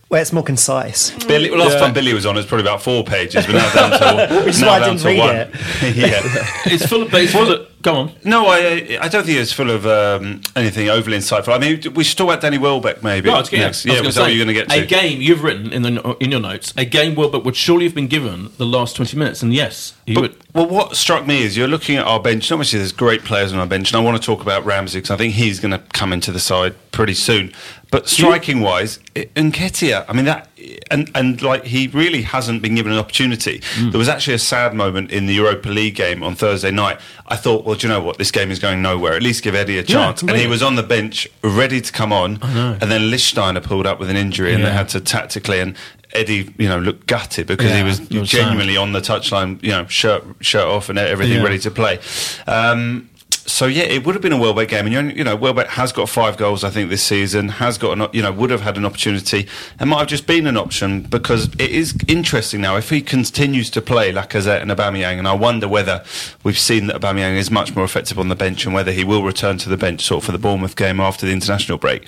Well, it's more concise. Billy, well, last Yeah. time Billy was on, it was probably about four pages, but now down to Which is now why I down didn't to read one. it. yeah. It's full of. It's full of go on. No, I I don't think it's full of um, anything overly insightful. I mean, we should talk about Danny Welbeck maybe. Right, yeah, next. Yeah was that what you're going to get A game you've written in the in your notes. A game Welbeck would surely have been given the last twenty minutes, and yes, he But, would. well, what struck me is you're looking at our bench. Obviously, there's great players on our bench, and I want to talk about Ramsey because I think he's going to come into the side pretty soon. But striking wise, Nketiah, I mean that, and and like he really hasn't been given an opportunity. Hmm. There was actually a sad moment in the Europa League game on Thursday night. I thought, well, do you know what? This game is going nowhere. At least give Eddie a chance. and he was on the bench, ready to come on, and then Lichtsteiner pulled up with an injury, and they had to tactically and. Eddie, you know, looked gutted because Yeah, he was genuinely on the touchline, you know, shirt shirt off and everything Yeah. ready to play. Um, so yeah, it would have been a Welbeck game, and you know, Welbeck has got five goals, I think, this season. Has got, an, you know, would have had an opportunity, and might have just been an option because it is interesting now if he continues to play Lacazette and Aubameyang, and I wonder whether we've seen that Aubameyang is much more effective on the bench, and whether he will return to the bench sort of for the Bournemouth game after the international break.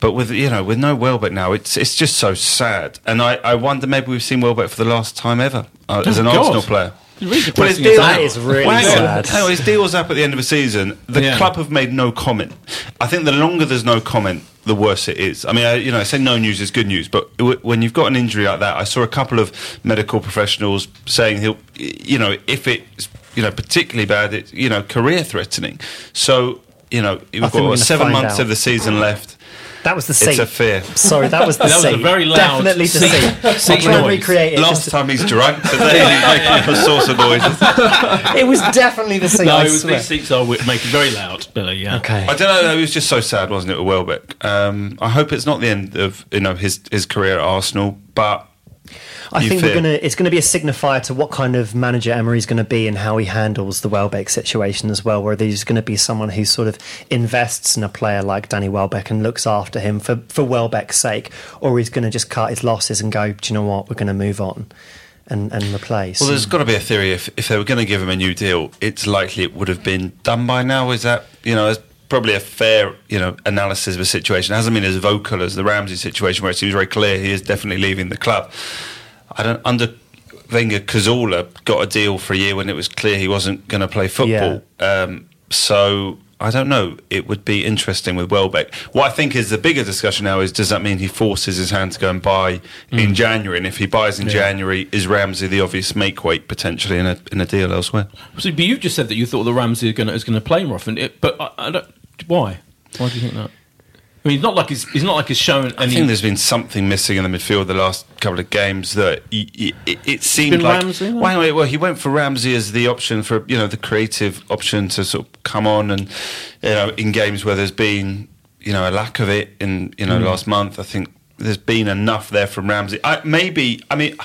But with you know, with no Welbeck now, it's it's just so sad, and I, I wonder maybe we've seen Welbeck for the last time ever uh, as an God. Arsenal player. Really Well, his deal- That is really sad. Hang on, his deal's up at the end of the season. The Yeah. club have made no comment. I think the longer there's no comment, the worse it is. I mean, I, you know, I say no news is good news, but w- when you've got an injury like that, I saw a couple of medical professionals saying he'll, you know, if it's, you know, particularly bad, it's, you know, career threatening. So, you know, we've think got seven months out. of the season left. That was the It's a fear. Sorry, that was the seat. That was a very loud Definitely the I'll try and noise. recreate it. Last time he's drunk today, he's making all sorts of noises. it was definitely the seat. No, I it was, swear. these seats are making very loud, Billy. Yeah. Okay. I don't know. It was just so sad, wasn't it, with Welbeck? Um, I hope it's not the end of you know his his career at Arsenal, but I think fear. we're gonna. It's going to be a signifier to what kind of manager Emery's going to be and how he handles the Welbeck situation as well. Whether he's going to be someone who sort of invests in a player like Danny Welbeck and looks after him for for Welbeck's sake, or he's going to just cut his losses and go. Do you know what? We're going to move on and and replace. well, there's got to be a theory. If if they were going to give him a new deal, it's likely it would have been done by now. Is that you know? It's probably a fair you know analysis of the situation. It hasn't been as vocal as the Ramsey situation, where it seems very clear he is definitely leaving the club. I don't under. Wenger Cazorla got a deal for a year when it was clear he wasn't going to play football. Um, so I don't know. It would be interesting with Welbeck. What I think is the bigger discussion now is does that mean he forces his hand to go and buy in January? And if he buys in January, is Ramsey the obvious make weight potentially in a in a deal elsewhere? So, but you just said that you thought the Ramsey is going to is going to play more often. It, but I, I don't. Why? Why do you think that? I mean, he's not like he's, he's not like he's shown I think there's been something missing in the midfield the last couple of games that he- it, it seemed like. Ramsey, well, well, he went for Ramsey as the option for you know the creative option to sort of come on and you know in games where there's been you know a lack of it in you know Hmm. last month. I think there's been enough there from Ramsey. I, maybe I mean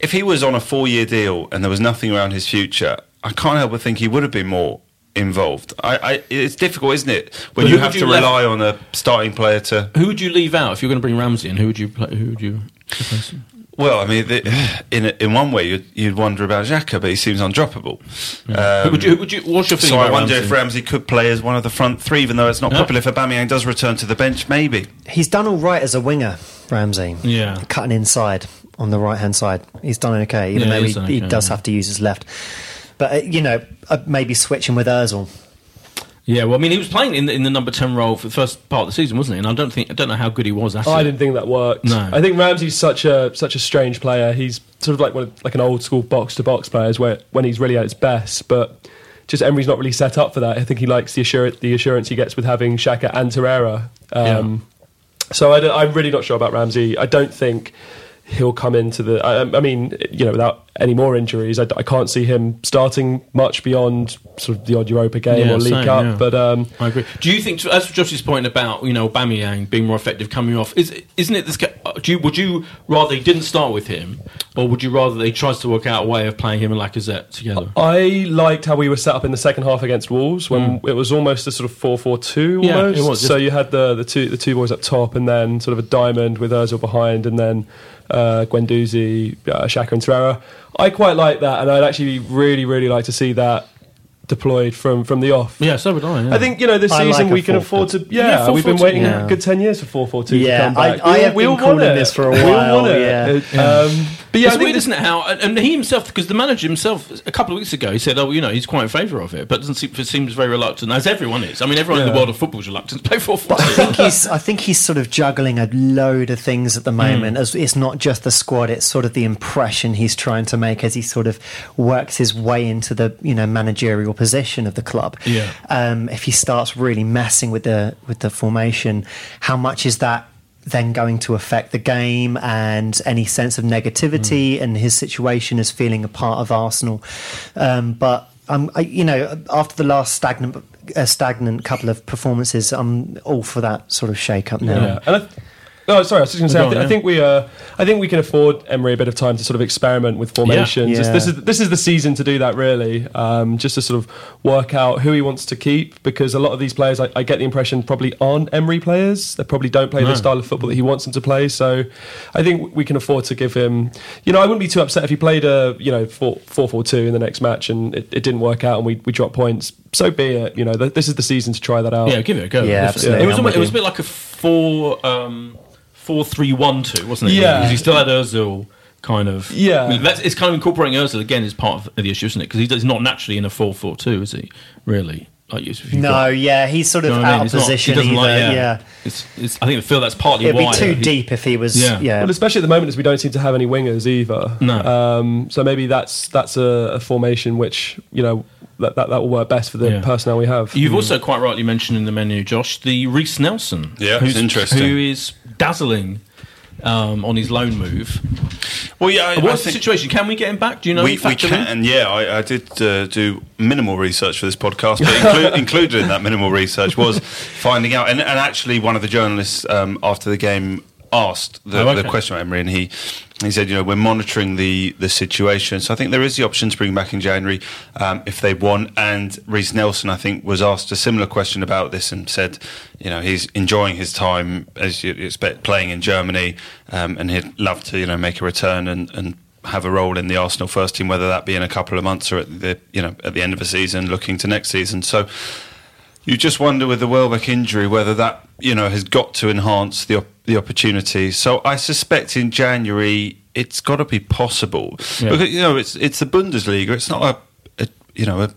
if he was on a four year deal and there was nothing around his future, I can't help but think he would have been more involved. I, I it's difficult, isn't it, when But you have would to left- rely on a starting player to who would you leave out if you're going to bring Ramsey in? Who would you play, who would you replace him? Well, I mean, the, in in one way, you'd, you'd wonder about Xhaka, but he seems undroppable. who would you? Who would you? What's your feeling so I wonder Ramsey? if Ramsey could play as one of the front three, even though it's not Yeah. popular. If Aubameyang does return to the bench, maybe. He's done all right as a winger, Ramsey. Yeah. Cutting inside on the right hand side. He's done okay, even Yeah, though he, he's done he does yeah. have to use his left. But, uh, you know, uh, maybe switching with Ozil. Yeah, well, I mean, he was playing in the, in the number ten role for the first part of the season, wasn't he? And I don't think I don't know how good he was. At I didn't think that worked. No. I think Ramsey's such a such a strange player. He's sort of like one of, like an old school box to box players where when he's really at his best, but just Emery's not really set up for that. I think he likes the assurance the assurance he gets with having Xhaka and Torreira. Um, So I I'm really not sure about Ramsey. I don't think he'll come into the. I, I mean, you know, without any more injuries, I, I can't see him starting much beyond sort of the odd Europa game Yeah, or League same, Cup. yeah. But um, I agree. Do you think, as Josh's point about you know Aubameyang being more effective coming off, is isn't it this? Do you, would you rather he didn't start with him, or would you rather he tries to work out a way of playing him and Lacazette together? I liked how we were set up in the second half against Wolves when it was almost a sort of 4-4-2 Mm. Yeah, almost. it was, So you had the, the two the two boys up top and then sort of a diamond with Ozil behind and then uh, Guendouzi, uh, Xhaka and Torreira. I quite like that and I'd actually really, really like to see that deployed from, from the off. Yeah, so would I. yeah. I think you know this I season like we can afford to. Yeah, Yeah, we've been waiting yeah. a good ten years for four four two Yeah, to come back. I We all- have we been all calling want it. this for a while. We all while, want it. yeah. Um, but yeah, it's I think weird, isn't it? How and and he himself, because the manager himself, a couple of weeks ago, he said, "Oh, you know, he's quite in favour of it," but doesn't seem, seems very reluctant, as everyone is. I mean, everyone in the world of football is reluctant to play four four But I think he's I think he's sort of juggling a load of things at the Hmm. moment. As it's not just the squad; it's sort of the impression he's trying to make as he sort of works his way into the you know managerial position of the club. Yeah. Um, if he starts really messing with the with the formation, how much is that? Then going to affect the game and any sense of negativity and his situation as feeling a part of Arsenal. Um, but um, I, you know, after the last stagnant, a stagnant couple of performances, I'm all for that sort of shake up now. Yeah, and I, no, sorry, I was just going to say. Go I, on, thi- I think we, uh, I think we can afford Emery a bit of time to sort of experiment with formations. Yeah. This is this is the season to do that, really. Um, just to sort of work out who he wants to keep, because a lot of these players, I, I get the impression, probably aren't Emery players. They probably don't play No. the style of football that he wants them to play. So, I think we can afford to give him. You know, I wouldn't be too upset if he played a you know four four four two in the next match and it, it didn't work out and we we dropped points. So be it. You know, th- this is the season to try that out. Yeah, give it a go. Yeah, Definitely. It was, I'm almost, it was a bit like a four, um, four three one two, wasn't it? Yeah. because he still had Özil. Kind of, Yeah. I mean, that's, it's kind of incorporating Özil again is part of the issue, isn't it? Because he's not naturally in a four four two, is he? Really? Like, if you've No, got- yeah, he's sort you of know what I mean? out It's of not- he position. doesn't either. like- yeah, It's, it's, I think I feel that's partly it'd why be too he- deep if he was. Yeah. Yeah, Well, especially at the moment, as we don't seem to have any wingers either. No. Um, so maybe that's that's a, a formation which you know that, that that will work best for the Yeah. personnel we have. You've also quite rightly mentioned in the menu, Josh, the Reiss Nelson. Yeah, who's, interesting. Who is dazzling um, on his loan move. Well, yeah, I, I What's the situation? Can we get him back? Do you know? we, we can. Yeah, I, I did uh, do minimal research for this podcast, but inclu- included in that minimal research was finding out. And, and actually, one of the journalists um, after the game asked the, Oh, okay. the question about Emery, and he he said, you know, we're monitoring the the situation. So I think there is the option to bring back in January um, if they want. And Reiss Nelson, I think, was asked a similar question about this and said, you know, he's enjoying his time as you expect playing in Germany, um, and he'd love to, you know, make a return and and have a role in the Arsenal first team, whether that be in a couple of months or at the you know at the end of the season, looking to next season. So you just wonder with the Welbeck injury whether that you know has got to enhance the op- the opportunity. So I suspect in January it's got to be possible Yeah. because you know it's it's the Bundesliga. It's not a, a you know a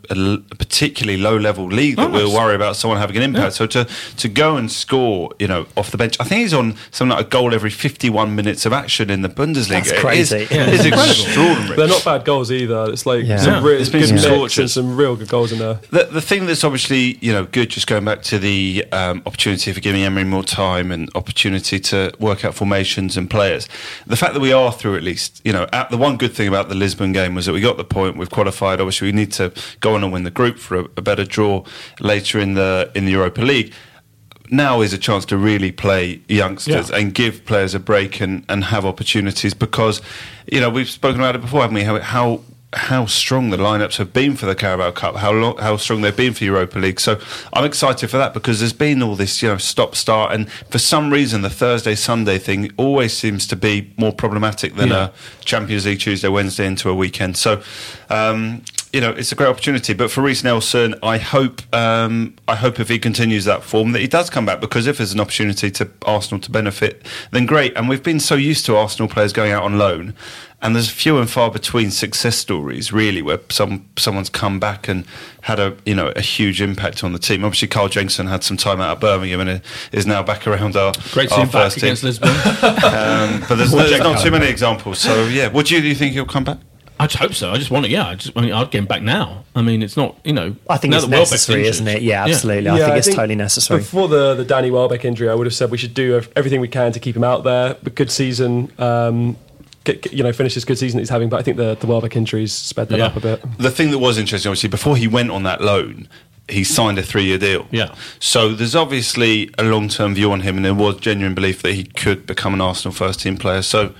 particularly low level league that Oh, we'll that's- worry about someone having an impact. So to to go and score you know off the bench, I think he's on something like a goal every fifty one minutes of action in the Bundesliga. That's It is- crazy. It Yeah. is extraordinary. They're not bad goals either. It's like Yeah. some Yeah. real There's been good some mix tortures. and some real good goals in there. The, the thing that's obviously you know good, just going back to the um, opportunity for giving Emery more time and opportunity to work out formations and players. The fact that we are through at least, you know, at, the one good thing about the Lisbon game was that we got the point, we've qualified. Obviously, we need to go on and win the group for a, a better draw later in the in the Europa League. Now is a chance to really play youngsters Yeah. and give players a break and, and have opportunities because, you know, we've spoken about it before, haven't we? How how how strong the lineups have been for the Carabao Cup, how long, how strong they've been for Europa League. So I'm excited for that because there's been all this, you know, stop start, and for some reason the Thursday Sunday thing always seems to be more problematic than Yeah. a Champions League Tuesday Wednesday into a weekend. So. Um, you know, it's a great opportunity. But for Reiss Nelson, I hope, um, I hope if he continues that form, that he does come back. Because if there's an opportunity to Arsenal to benefit, then great. And we've been so used to Arsenal players going out on loan, and there's few and far between success stories really where some someone's come back and had a you know a huge impact on the team. Obviously, Carl Jenkinson had some time out of Birmingham and is now back around our Great our see him back first team. against Lisbon. Um, but there's, there's not too many examples. So yeah, would you do you think he'll come back? I just hope so. I just want it. Yeah, I just. I mean, I'd get him back now. I mean, it's not. You know. I think it's necessary, isn't it? Yeah, absolutely. I Yeah, think it's totally necessary. Before the, the Danny Welbeck injury, I would have said we should do everything we can to keep him out there. A good season, um, get, get- you know, finish this good season that he's having. But I think the, the Welbeck injuries sped that Yeah. up a bit. The thing that was interesting, obviously, before he went on that loan, he signed a three-year deal. Yeah. So there's obviously a long-term view on him, and there was genuine belief that he could become an Arsenal first-team player. So,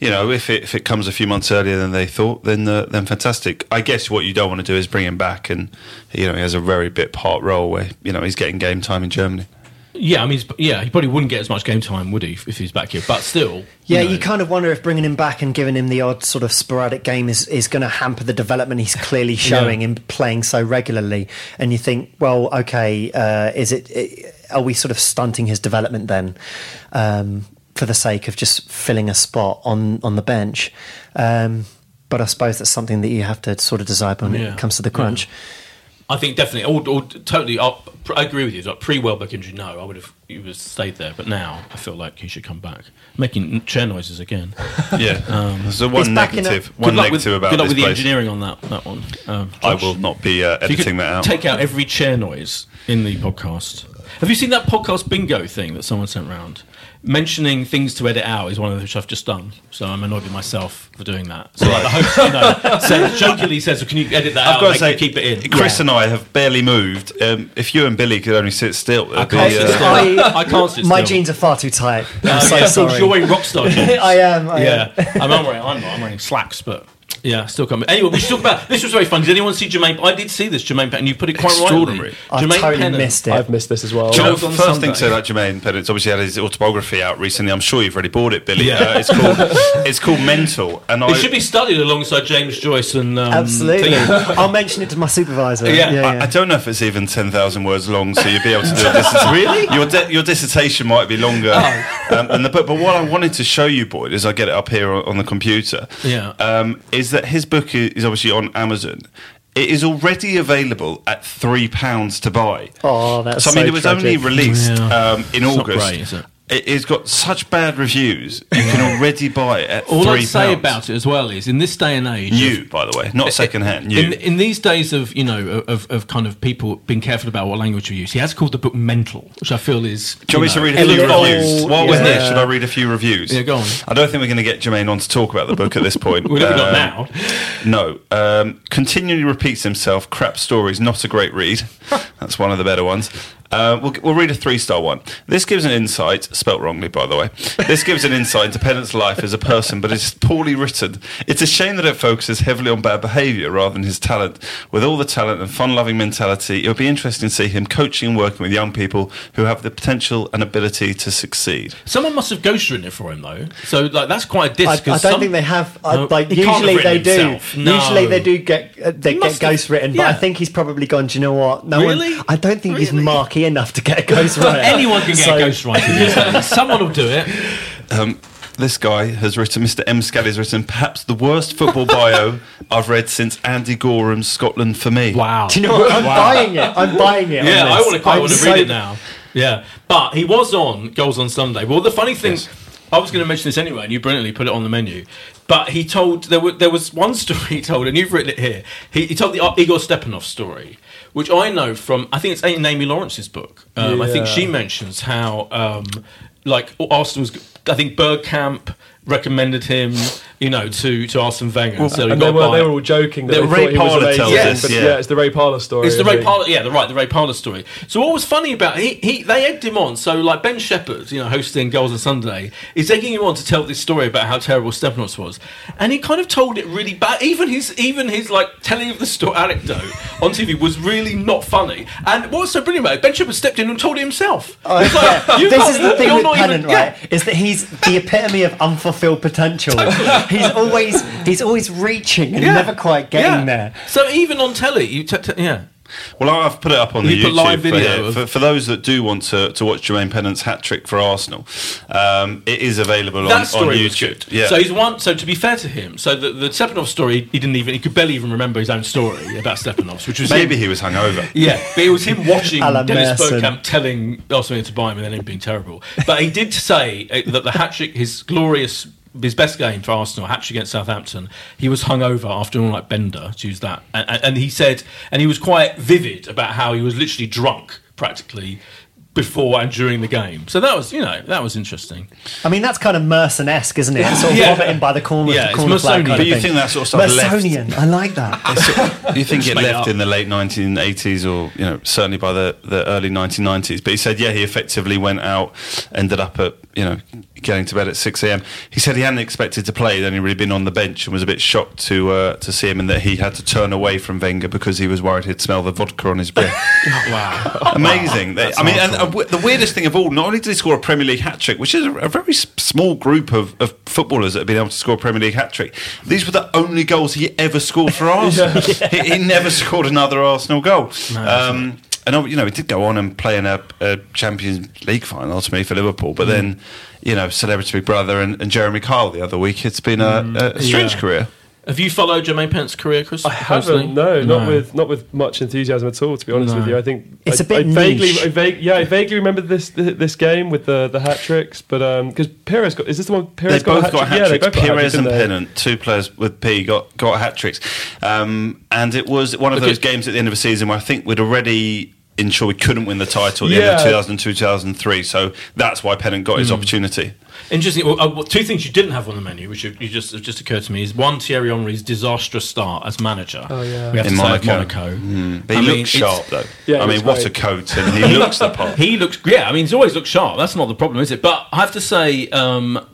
you know, if it if it comes a few months earlier than they thought, then uh, then fantastic. I guess what you don't want to do is bring him back, and you know, he has a very bit part role where you know he's getting game time in Germany. Yeah, I mean, yeah, he probably wouldn't get as much game time, would he, if if he's back here? But still, Yeah, know, you kind of wonder if bringing him back and giving him the odd sort of sporadic game is, is going to hamper the development he's clearly showing in playing so regularly. And you think, well, okay, uh, is it? i are we sort of stunting his development then, um, for the sake of just filling a spot on on the bench? Um, but I suppose that's something that you have to sort of decide when Yeah. it comes to the crunch. I think definitely, or, or totally, I'll, I agree with you. Like pre Welbeck injury, no, I would have he would have stayed there. But now I feel like he should come back, making chair noises again. Yeah. there's the one He's back in a- negative. One negative with, about good luck this with the place. engineering on that that one. Um, I will not be uh, if you editing could that out. Take out every chair noise in the podcast. Have you seen that podcast bingo thing that someone sent round? Mentioning things to edit out is one of the which I've just done. So I'm annoyed with myself for doing that. So like the host, you know, says, jokingly says, "Can you edit that I've out? got to say, you keep it in." Chris and I have barely moved. Um, if you and Billy could only sit still, I it'd be, can't sit uh, still. I- I can't sit My still. jeans are far too tight. I'm Uh, so yeah, sorry. You're wearing rockstar jeans. I am. I am. yeah, I'm not wearing. I'm not. I'm wearing slacks, but yeah, still coming. Anyway, we should talk about this. Was very fun. Did anyone see Jermaine? I did see this Jermaine Pennant. You put it quite right. Extraordinary. I've Jermaine totally Pennant. missed it. I've missed this as well. Do you know, Goals on first thing to say Sunday. about Jermaine Pennant's obviously had his autobiography out recently. I'm sure you've already bought it, Billy. Yeah. Uh, it's called it's called Mental, and I It should be studied alongside James Joyce and um, Absolutely. thingy. I'll mention it to my supervisor. Yeah. yeah, I, I don't know if it's even ten thousand words long, so you'd be able to do a dissertation. Really? Your di- your dissertation might be longer. Oh. Um, and the book, but what I wanted to show you, Boyd, as I get it up here on, on the computer, Yeah. um, is that his book is obviously on Amazon. It is already available at three pounds to buy. Oh, that's so I mean, so it was tragic. only released Yeah. um, in It's not August. great, is it? It has got such bad reviews. You can already buy it at All three I'd say pounds. about it as well is in this day and age, New, by the way, not second hand. New. In, in these days of you know of, of kind of people being careful about what language we use, he has called the book mental, which I feel is. Do you want me to read a few little- reviews? While we're here, should I read a few reviews? Yeah, go on. I don't think we're going to get Jermaine on to talk about the book at this point. We're looking Um, up now. No. Um, continually repeats himself. Crap stories. Not a great read. That's one of the better ones. Uh, we'll, we'll read a three-star one. This gives an insight, spelt wrongly, by the way. This gives an insight into Pennant's life as a person, but it's poorly written. It's a shame that it focuses heavily on bad behaviour rather than his talent. With all the talent and fun-loving mentality, it would be interesting to see him coaching and working with young people who have the potential and ability to succeed. Someone must have ghostwritten it for him though, so like that's quite a disc. I, I 'cause don't some- think they have. I, No, like he have usually written they do. No. Usually they do get uh, they He get must have- ghost written, but. I think he's probably gone. Do you know what? No Really? one. I don't think he's Really? Marky enough to get a ghost writer. Anyone can get So- a ghostwriter. these days. Someone will do it. Um, this guy has written, Mr. M. Scally has written, perhaps the worst football bio I've read since Andy Goram's Scotland for me. Wow. Do you know what? I'm buying it. I'm buying it. Yeah, I want to quite I'm want to so- read it now. Yeah, but he was on goals on Sunday. Well, the funny thing, I was going to mention this anyway, and you brilliantly put it on the menu. But he told there were there was one story he told, and you've written it here. He, he told the Igor Stepanov story, which I know from I think it's in Amy Lawrence's book. Um, I think she mentions how um, like Arsenal's. I think Bergkamp recommended him, you know, to to Arsene Wenger. and said, and they were, buy they were all joking that The they Ray thought he was Parlour amazing. tells us, but yeah. yeah. it's the Ray Parlour story. It's the Ray it? Parlour, yeah, the right, the Ray Parlour story. So what was funny about he, he they egged him on. So like Ben Shepherd, you know, hosting Goals on Sunday, is egging him on to tell this story about how terrible Stepanovs was, and he kind of told it really bad. Even his even his like telling of the story anecdote on TV was really not funny. And what was so brilliant about it, Ben Shepherd stepped in and told it himself. Oh, like, yeah. This is the thing you're with Pennant, even- yeah. right? Is that he's the epitome of battlefield potential. he's always he's always reaching and Yeah. never quite getting Yeah. there. So even on telly, you t- t- yeah. Well, I've put it up on You the YouTube live for, video yeah, of- for, for those that do want to, to watch Jermaine Pennant's hat trick for Arsenal. Um, it is available on, That on story was YouTube. good. Yeah. So he's one. So to be fair to him, so the the Stepanov story, he didn't even he could barely even remember his own story about Stepanovs, which was Maybe him- he was hungover. Yeah, but it was him watching Alan Dennis Bergkamp telling Arsenal to buy him and then him being terrible. But he did say uh, that the hat trick, his glorious, his best game for Arsenal, hat trick against Southampton, he was hungover after all like Bender, to use that. And, and, and he said, and he was quite vivid about how he was literally drunk practically before and during the game. So that was, you know, that was interesting. I mean, that's kind of Merson-esque, isn't it? Sort of Yeah. vomiting by the corner, Yeah, the it's corner flag Mersonian. kind But you thing. think that sort of stuff left- Mersonian, I like that. you think it left up. in the late 1980s or you know certainly by the, the early 1990s but he said yeah he effectively went out ended up at you know getting to bed at 6am he said he hadn't expected to play he'd only really been on the bench and was a bit shocked to uh, to see him and that he had to turn away from Wenger because he was worried he'd smell the vodka on his breath Wow. amazing. They- I mean and uh, w- the weirdest thing of all not only did he score a Premier League hat trick which is a, a very s- small group of, of footballers that have been able to score a Premier League hat trick these were the only goals he ever scored for Arsenal. He, he never scored another Arsenal goal. Um, and you know he did go on and play in a, a Champions League final ultimately for Liverpool but then mm. you know Celebrity Big Brother and, and Jeremy Kyle the other week. It's been a, mm. a strange Yeah. career Have you followed Jermaine Pennant's career, Chris? I haven't. No, not with not with much enthusiasm at all. To be honest No. with you, I think It's I- a bit I vaguely, niche. I vague, yeah, I vaguely remember this this game with the the hat tricks, but because Perez got is this the one Perez They both got hat Yeah, tricks. both got hat tricks, and didn't? Pennant, two players with P, got got hat tricks. Um, and it was one of Look those games at the end of the season where I think we'd already ensured we couldn't win the title at the end Yeah. of 2002 2003. So that's why Pennant got his Hmm. opportunity. Interesting. Well, uh, well, two things you didn't have on the menu, which you, you just just occurred to me, is one Thierry Henry's disastrous start as manager. Oh, yeah. we have In to say Monaco. Monaco. Mm. But he I looks it's- sharp, though. Yeah, I mean, looks what a coat, and he looks the part. He looks, yeah. I mean, he's always looked sharp. That's not the problem, is it? But I have to say, um,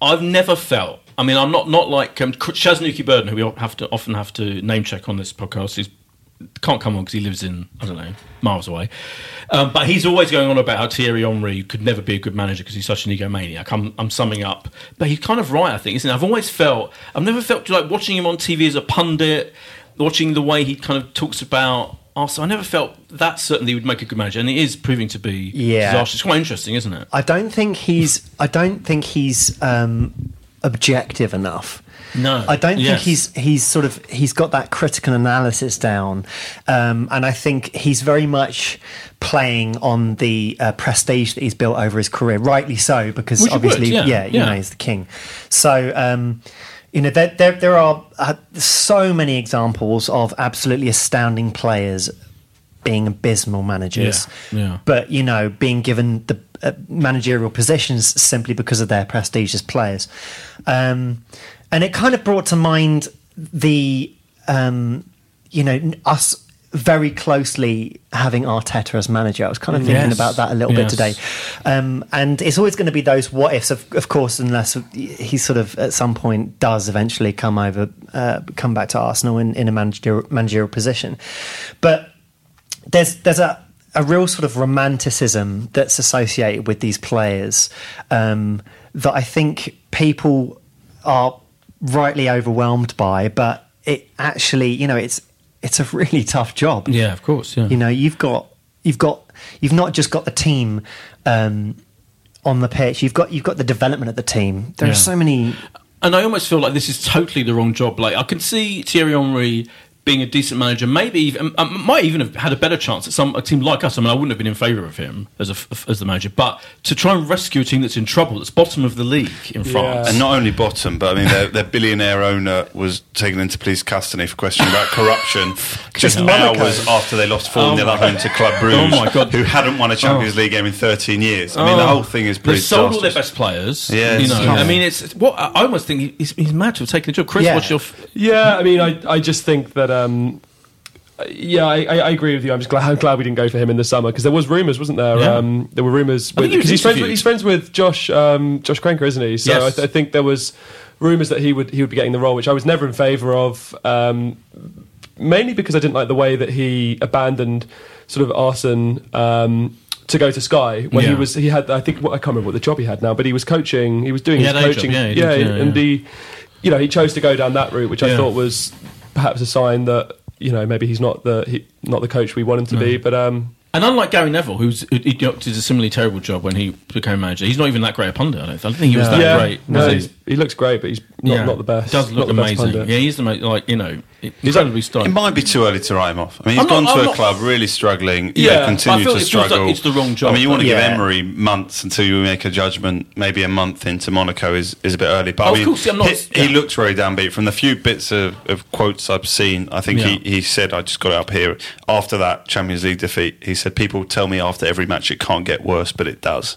I've never felt. I mean, I'm not not like um, Shaznuki Burden, who we have to often have to name check on this podcast. He's can't come on because he lives in I don't know miles away. Um, but he's always going on about how Thierry Henry could never be a good manager because he's such an egomaniac. I'm, I'm summing up, but he's kind of right. I think, isn't it? I've always felt I've never felt like watching him on TV as a pundit, watching the way he kind of talks about. Arsenal. I never felt that certainly would make a good manager, and it is proving to be Yeah. disastrous. It's quite interesting, isn't it? I don't think he's. I don't think he's um, objective enough. No. I don't Yes. think he's he's sort of he's got that critical analysis down, um, and I think he's very much playing on the uh, prestige that he's built over his career. Rightly so, because Which he would, obviously, yeah, yeah, you yeah. know, he's the king. So. Um, you know, there, there, there are uh, so many examples of absolutely astounding players being abysmal managers. Yeah, yeah. But, you know, being given the uh, managerial positions simply because of their prestigious players. Um, and it kind of brought to mind the, um, you know, us very closely having Arteta as manager. I was kind of thinking Yes, about that a little bit today. Um, and it's always going to be those what ifs, of, of course, unless he sort of at some point does eventually come over, uh, come back to Arsenal in, in a managerial, managerial position. But there's there's a a real sort of romanticism that's associated with these players um, that I think people are rightly overwhelmed by, but it actually, you know, it's it's a really tough job. Yeah, of course. Yeah. You know, you've got you've got you've not just got the team um, on the pitch. You've got you've got the development of the team. There Yeah. are so many. And I almost feel like this is totally the wrong job. Like I can see Thierry Henry being a decent manager, maybe even, um, might even have had a better chance at some a team like us. I mean, I wouldn't have been in favour of him as a, as the manager, but to try and rescue a team that's in trouble, that's bottom of the league in France. And not only bottom, but I mean, their, their billionaire owner was taken into police custody for questioning about corruption just Monaco. hours after they lost 4 Oh 0 my at home to Club Brugge, Oh my God. who hadn't won a Champions Oh. League game in 13 years. I mean, the Oh. whole thing is pretty They've sold all their best players. Yeah, you know. tough. I mean, it's what I almost think he's, he's mad to have taken the job. Chris, Yeah. what's your? F- Yeah, I mean, I, I just think that. Um, yeah, I, I agree with you. I'm just glad, I'm glad we didn't go for him in the summer because there was rumours, wasn't there? Yeah. Um, there were rumours he because he's friends. With, he's friends with Josh um, Josh Kroenke, isn't he? So Yes. I, th- I think there was rumours that he would he would be getting the role, which I was never in favour of. Um, mainly because I didn't like the way that he abandoned sort of Arsene um, to go to Sky when he was he had I think what I can't remember what the job he had now, but he was coaching. He was doing He his had a job, coaching. yeah, did, yeah, and yeah. he, you know, he chose to go down that route, which I thought was perhaps a sign that you know maybe he's not the he, not the coach we want him to be. But um, And unlike Gary Neville, who's who, he did a similarly terrible job when he became manager, he's not even that great a pundit. I don't, think. I don't think he was that yeah, great. no, was he? He's- he looks great, but he's not, not the best. Does look not amazing. Yeah, he's the most like you know incredibly It might be too early to write him off. I mean, he's I'm gone not- to I'm a not- club really struggling. You Yeah, know, but I continue feel to it feels like struggle. it's the wrong job. I mean, you want to Yeah. give Emery months until you make a judgment. Maybe a month into Monaco is, is a bit early. But Oh, I of mean, course, I'm not- he, he yeah. looks very downbeat. From the few bits of, of quotes I've seen, I think Yeah. he, he said, I just got it up here. After that Champions League defeat, he said, "People tell me after every match it can't get worse, but it does."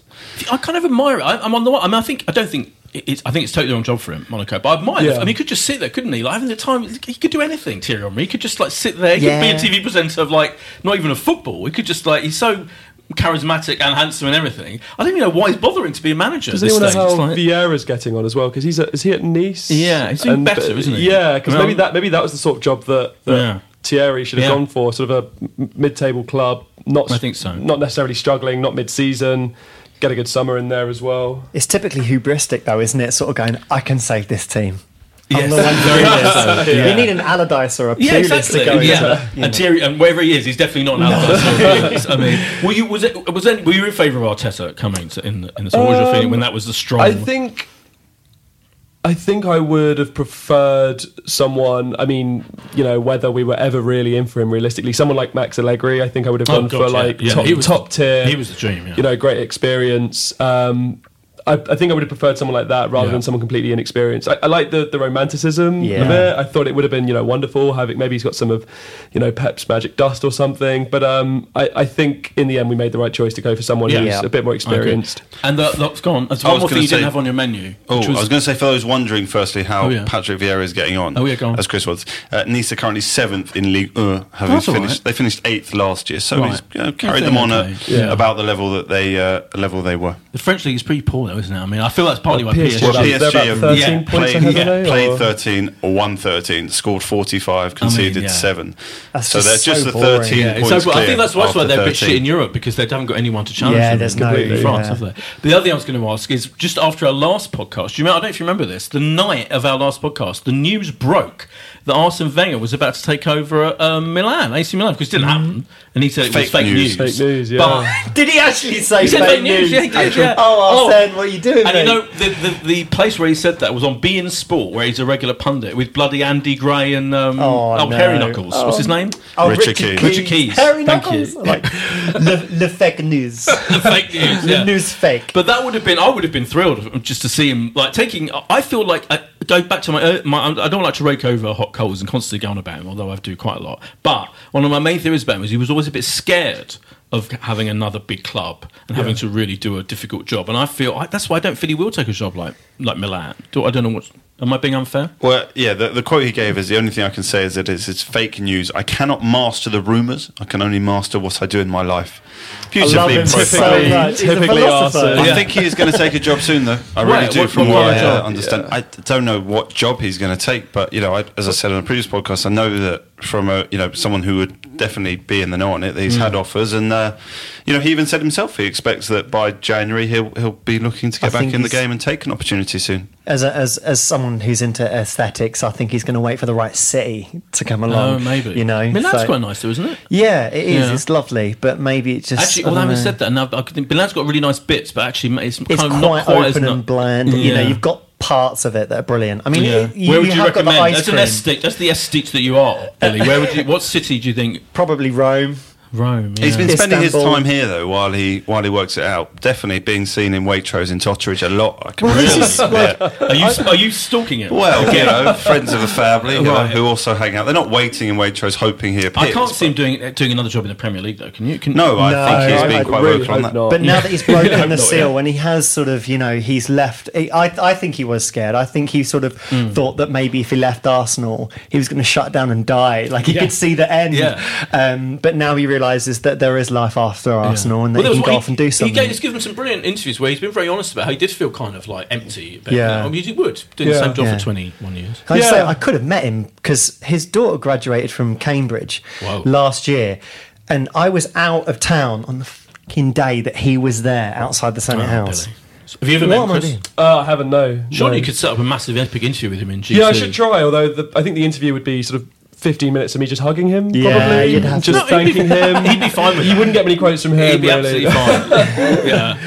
I kind of admire it. I, I'm on the one. I mean, I think I don't think it's. I think it's totally the wrong job for him, Monaco. But I admire. Yeah. I mean, he could just sit there, couldn't he? Like having the time, he could do anything. Thierry Henry, he could just like sit there. He Yeah. could be a TV presenter of like not even a football. He could just like he's so charismatic and handsome and everything. I don't even know why he's bothering to be a manager. Does anyone know how like- Vieira's getting on as well? Because he's at, is he at Nice? Yeah, he's doing uh, better, isn't he? Yeah, because Well- maybe that maybe that was the sort of job that, that Yeah. Thierry should have Yeah. gone for, sort of a mid-table club. Not I think so. Not necessarily struggling, not mid-season. Get a good summer in there as well. It's typically hubristic, though, isn't it? Sort of going, I can save this team. Yes, I'm the one to very do much this. so, You yeah. need an Allardyce or a Yeah, exactly. to go into. yeah, you and know. Thierry, and wherever he is, he's definitely not an Allardyce. I mean, were you was it was it, were you in favour of Arteta coming to, in the in the side? What was your feeling when that was the strong? I think. I think I would have preferred someone. I mean, you know, whether we were ever really in for him realistically, someone like Max Allegri. I think I would have Oh, gone God, for yeah. like Yeah, top, was- top tier. he was the dream, yeah. You know, great experience. Um, I, I think I would have preferred someone like that rather Yeah. than someone completely inexperienced. I, I like the, the romanticism Yeah. of it. I thought it would have been you know wonderful having maybe he's got some of you know Pep's magic dust or something. But um, I, I think in the end we made the right choice to go for someone Yeah. who's Yeah. a bit more experienced. And the, that's gone. That's I one was more thing gonna you didn't say- have on your menu. Oh, which I was going to say for those wondering, firstly, how Oh, yeah. Patrick Vieira is getting on. Oh, yeah, go on. As Chris was, uh, Nice are currently seventh in League 1, having That's finished. right. They finished eighth last year, so Right. he's you know, carried them on okay. at Yeah. about the level that they uh, level they were. the French league is pretty poor, though, isn't it? I mean, I feel that's partly why PSG PSG. Well, Well, they're about 13 have points played, ahead, yeah, are they, played or- 13 or won 13, scored 45, conceded yeah. 7. That's so just they're just so the boring. 13 Yeah, points so, I think that's why they're a bit shit in Europe because they haven't got anyone to challenge Yeah, them there's in no- France, yeah. have they? The other thing I was going to ask is just after our last podcast, do you remember, I don't know if you remember this, the night of our last podcast, the news broke that Arsene Wenger was about to take over at um, Milan, AC Milan, because it didn't happen. And he said it was Fake fake news. news. Fake news, yeah. But Did he actually say He said fake fake news, yeah, he did, yeah. Oh, Oh. Arsene, what are you doing, And mate? you know, the, the, the place where he said that was on Bein Sport, where he's a regular pundit with bloody Andy Gray and um, Oh, oh, no. Harry Knuckles. What's his name? Oh, Richard Keys. Richard Keys. Harry Thank Knuckles. you. Like, le, le fake news. The fake news. The yeah. news fake. But that would have been, I would have been thrilled just to see him like taking. I feel like I go back to my, uh, my. I don't like to rake over hot coals and constantly go on about him, although I do quite a lot. But one of my main theories about him was he was always a bit scared of having another big club and having to really do a difficult job. And I feel I, that's why I don't feel he will take a job like like Milan. Do, I don't know what. Am I being unfair? Well, yeah, the, the quote he gave is the only thing I can say is that it's, it's fake news. I cannot master the rumours. I can only master what I do in my life. I love Beautifully him so much. Typically philosopher. Arsene. I Yeah. think he is going to take a job soon, though. I really Right, do, what- from what what kind I uh, job? understand. I don't know what job he's going to take, but you know, I, as I said on a previous podcast, I know that from a you know someone who would definitely be in the know on it, that he's had offers, and uh, you know, he even said himself he expects that by January he'll he'll be looking to I get back in the game and take an opportunity soon. As, a, as as someone who's into aesthetics, I think he's going to wait for the right city to come oh, along. Oh, maybe. You know, Milan's so- quite nice, though, isn't it? Yeah, it is. Yeah. It's lovely, but maybe it just Actually, I although don't having said that, now I think Milan's got really nice bits, but actually it's, it's kind of quite not quite open nu- and bland. You know, you've got parts of it that are brilliant. I mean, Yeah. you, Where would you, have got the recommend? ice That's an cream. aesthetic. That's the aesthete that you are, Billy. Where would you? What city do you think? Probably Rome. Rome. Yeah. He's been spending his time here though while he while he works it out. Definitely being seen in Waitrose in Totteridge a lot. I can Well, this really is bet. Are you are you stalking it? Well, you know, friends of a family you know, who also hang out. They're not waiting in Waitrose hoping he appears. I can't see him doing doing another job in the Premier League though. Can you? Can, No, I No, think he's I- been I quite really vocal on that. not. But now that he's broken Yeah, the not, seal yeah. and he has sort of, you know, he's left. I, I think he was scared. I think he sort of Hmm. thought that maybe if he left Arsenal, he was going to shut down and die. Like he Yeah. could see the end. Yeah. Um, but now he realizes that there is life after Arsenal and that Well, he can go one- off and do something. He gave, he's given some brilliant interviews where he's been very honest about how he did feel kind of like empty. But, Yeah. I mean, he would doing the same job Yeah. for twenty one years. Can I Yeah. say I could have met him because his daughter graduated from Cambridge Whoa. last year, and I was out of town on the fucking day that he was there outside the Senate Oh, House. Billy. Have you ever What met am I him, Chris? Uh, I haven't. No. Surely no. you could set up a massive epic interview with him in G2. Yeah, I should try. Although the, I think the interview would be sort of 15 minutes of me just hugging him, Yeah, probably, you'd have to. just be- thanking him. he'd be fine with it. You wouldn't get many quotes from him. He'd be really. absolutely fine. yeah.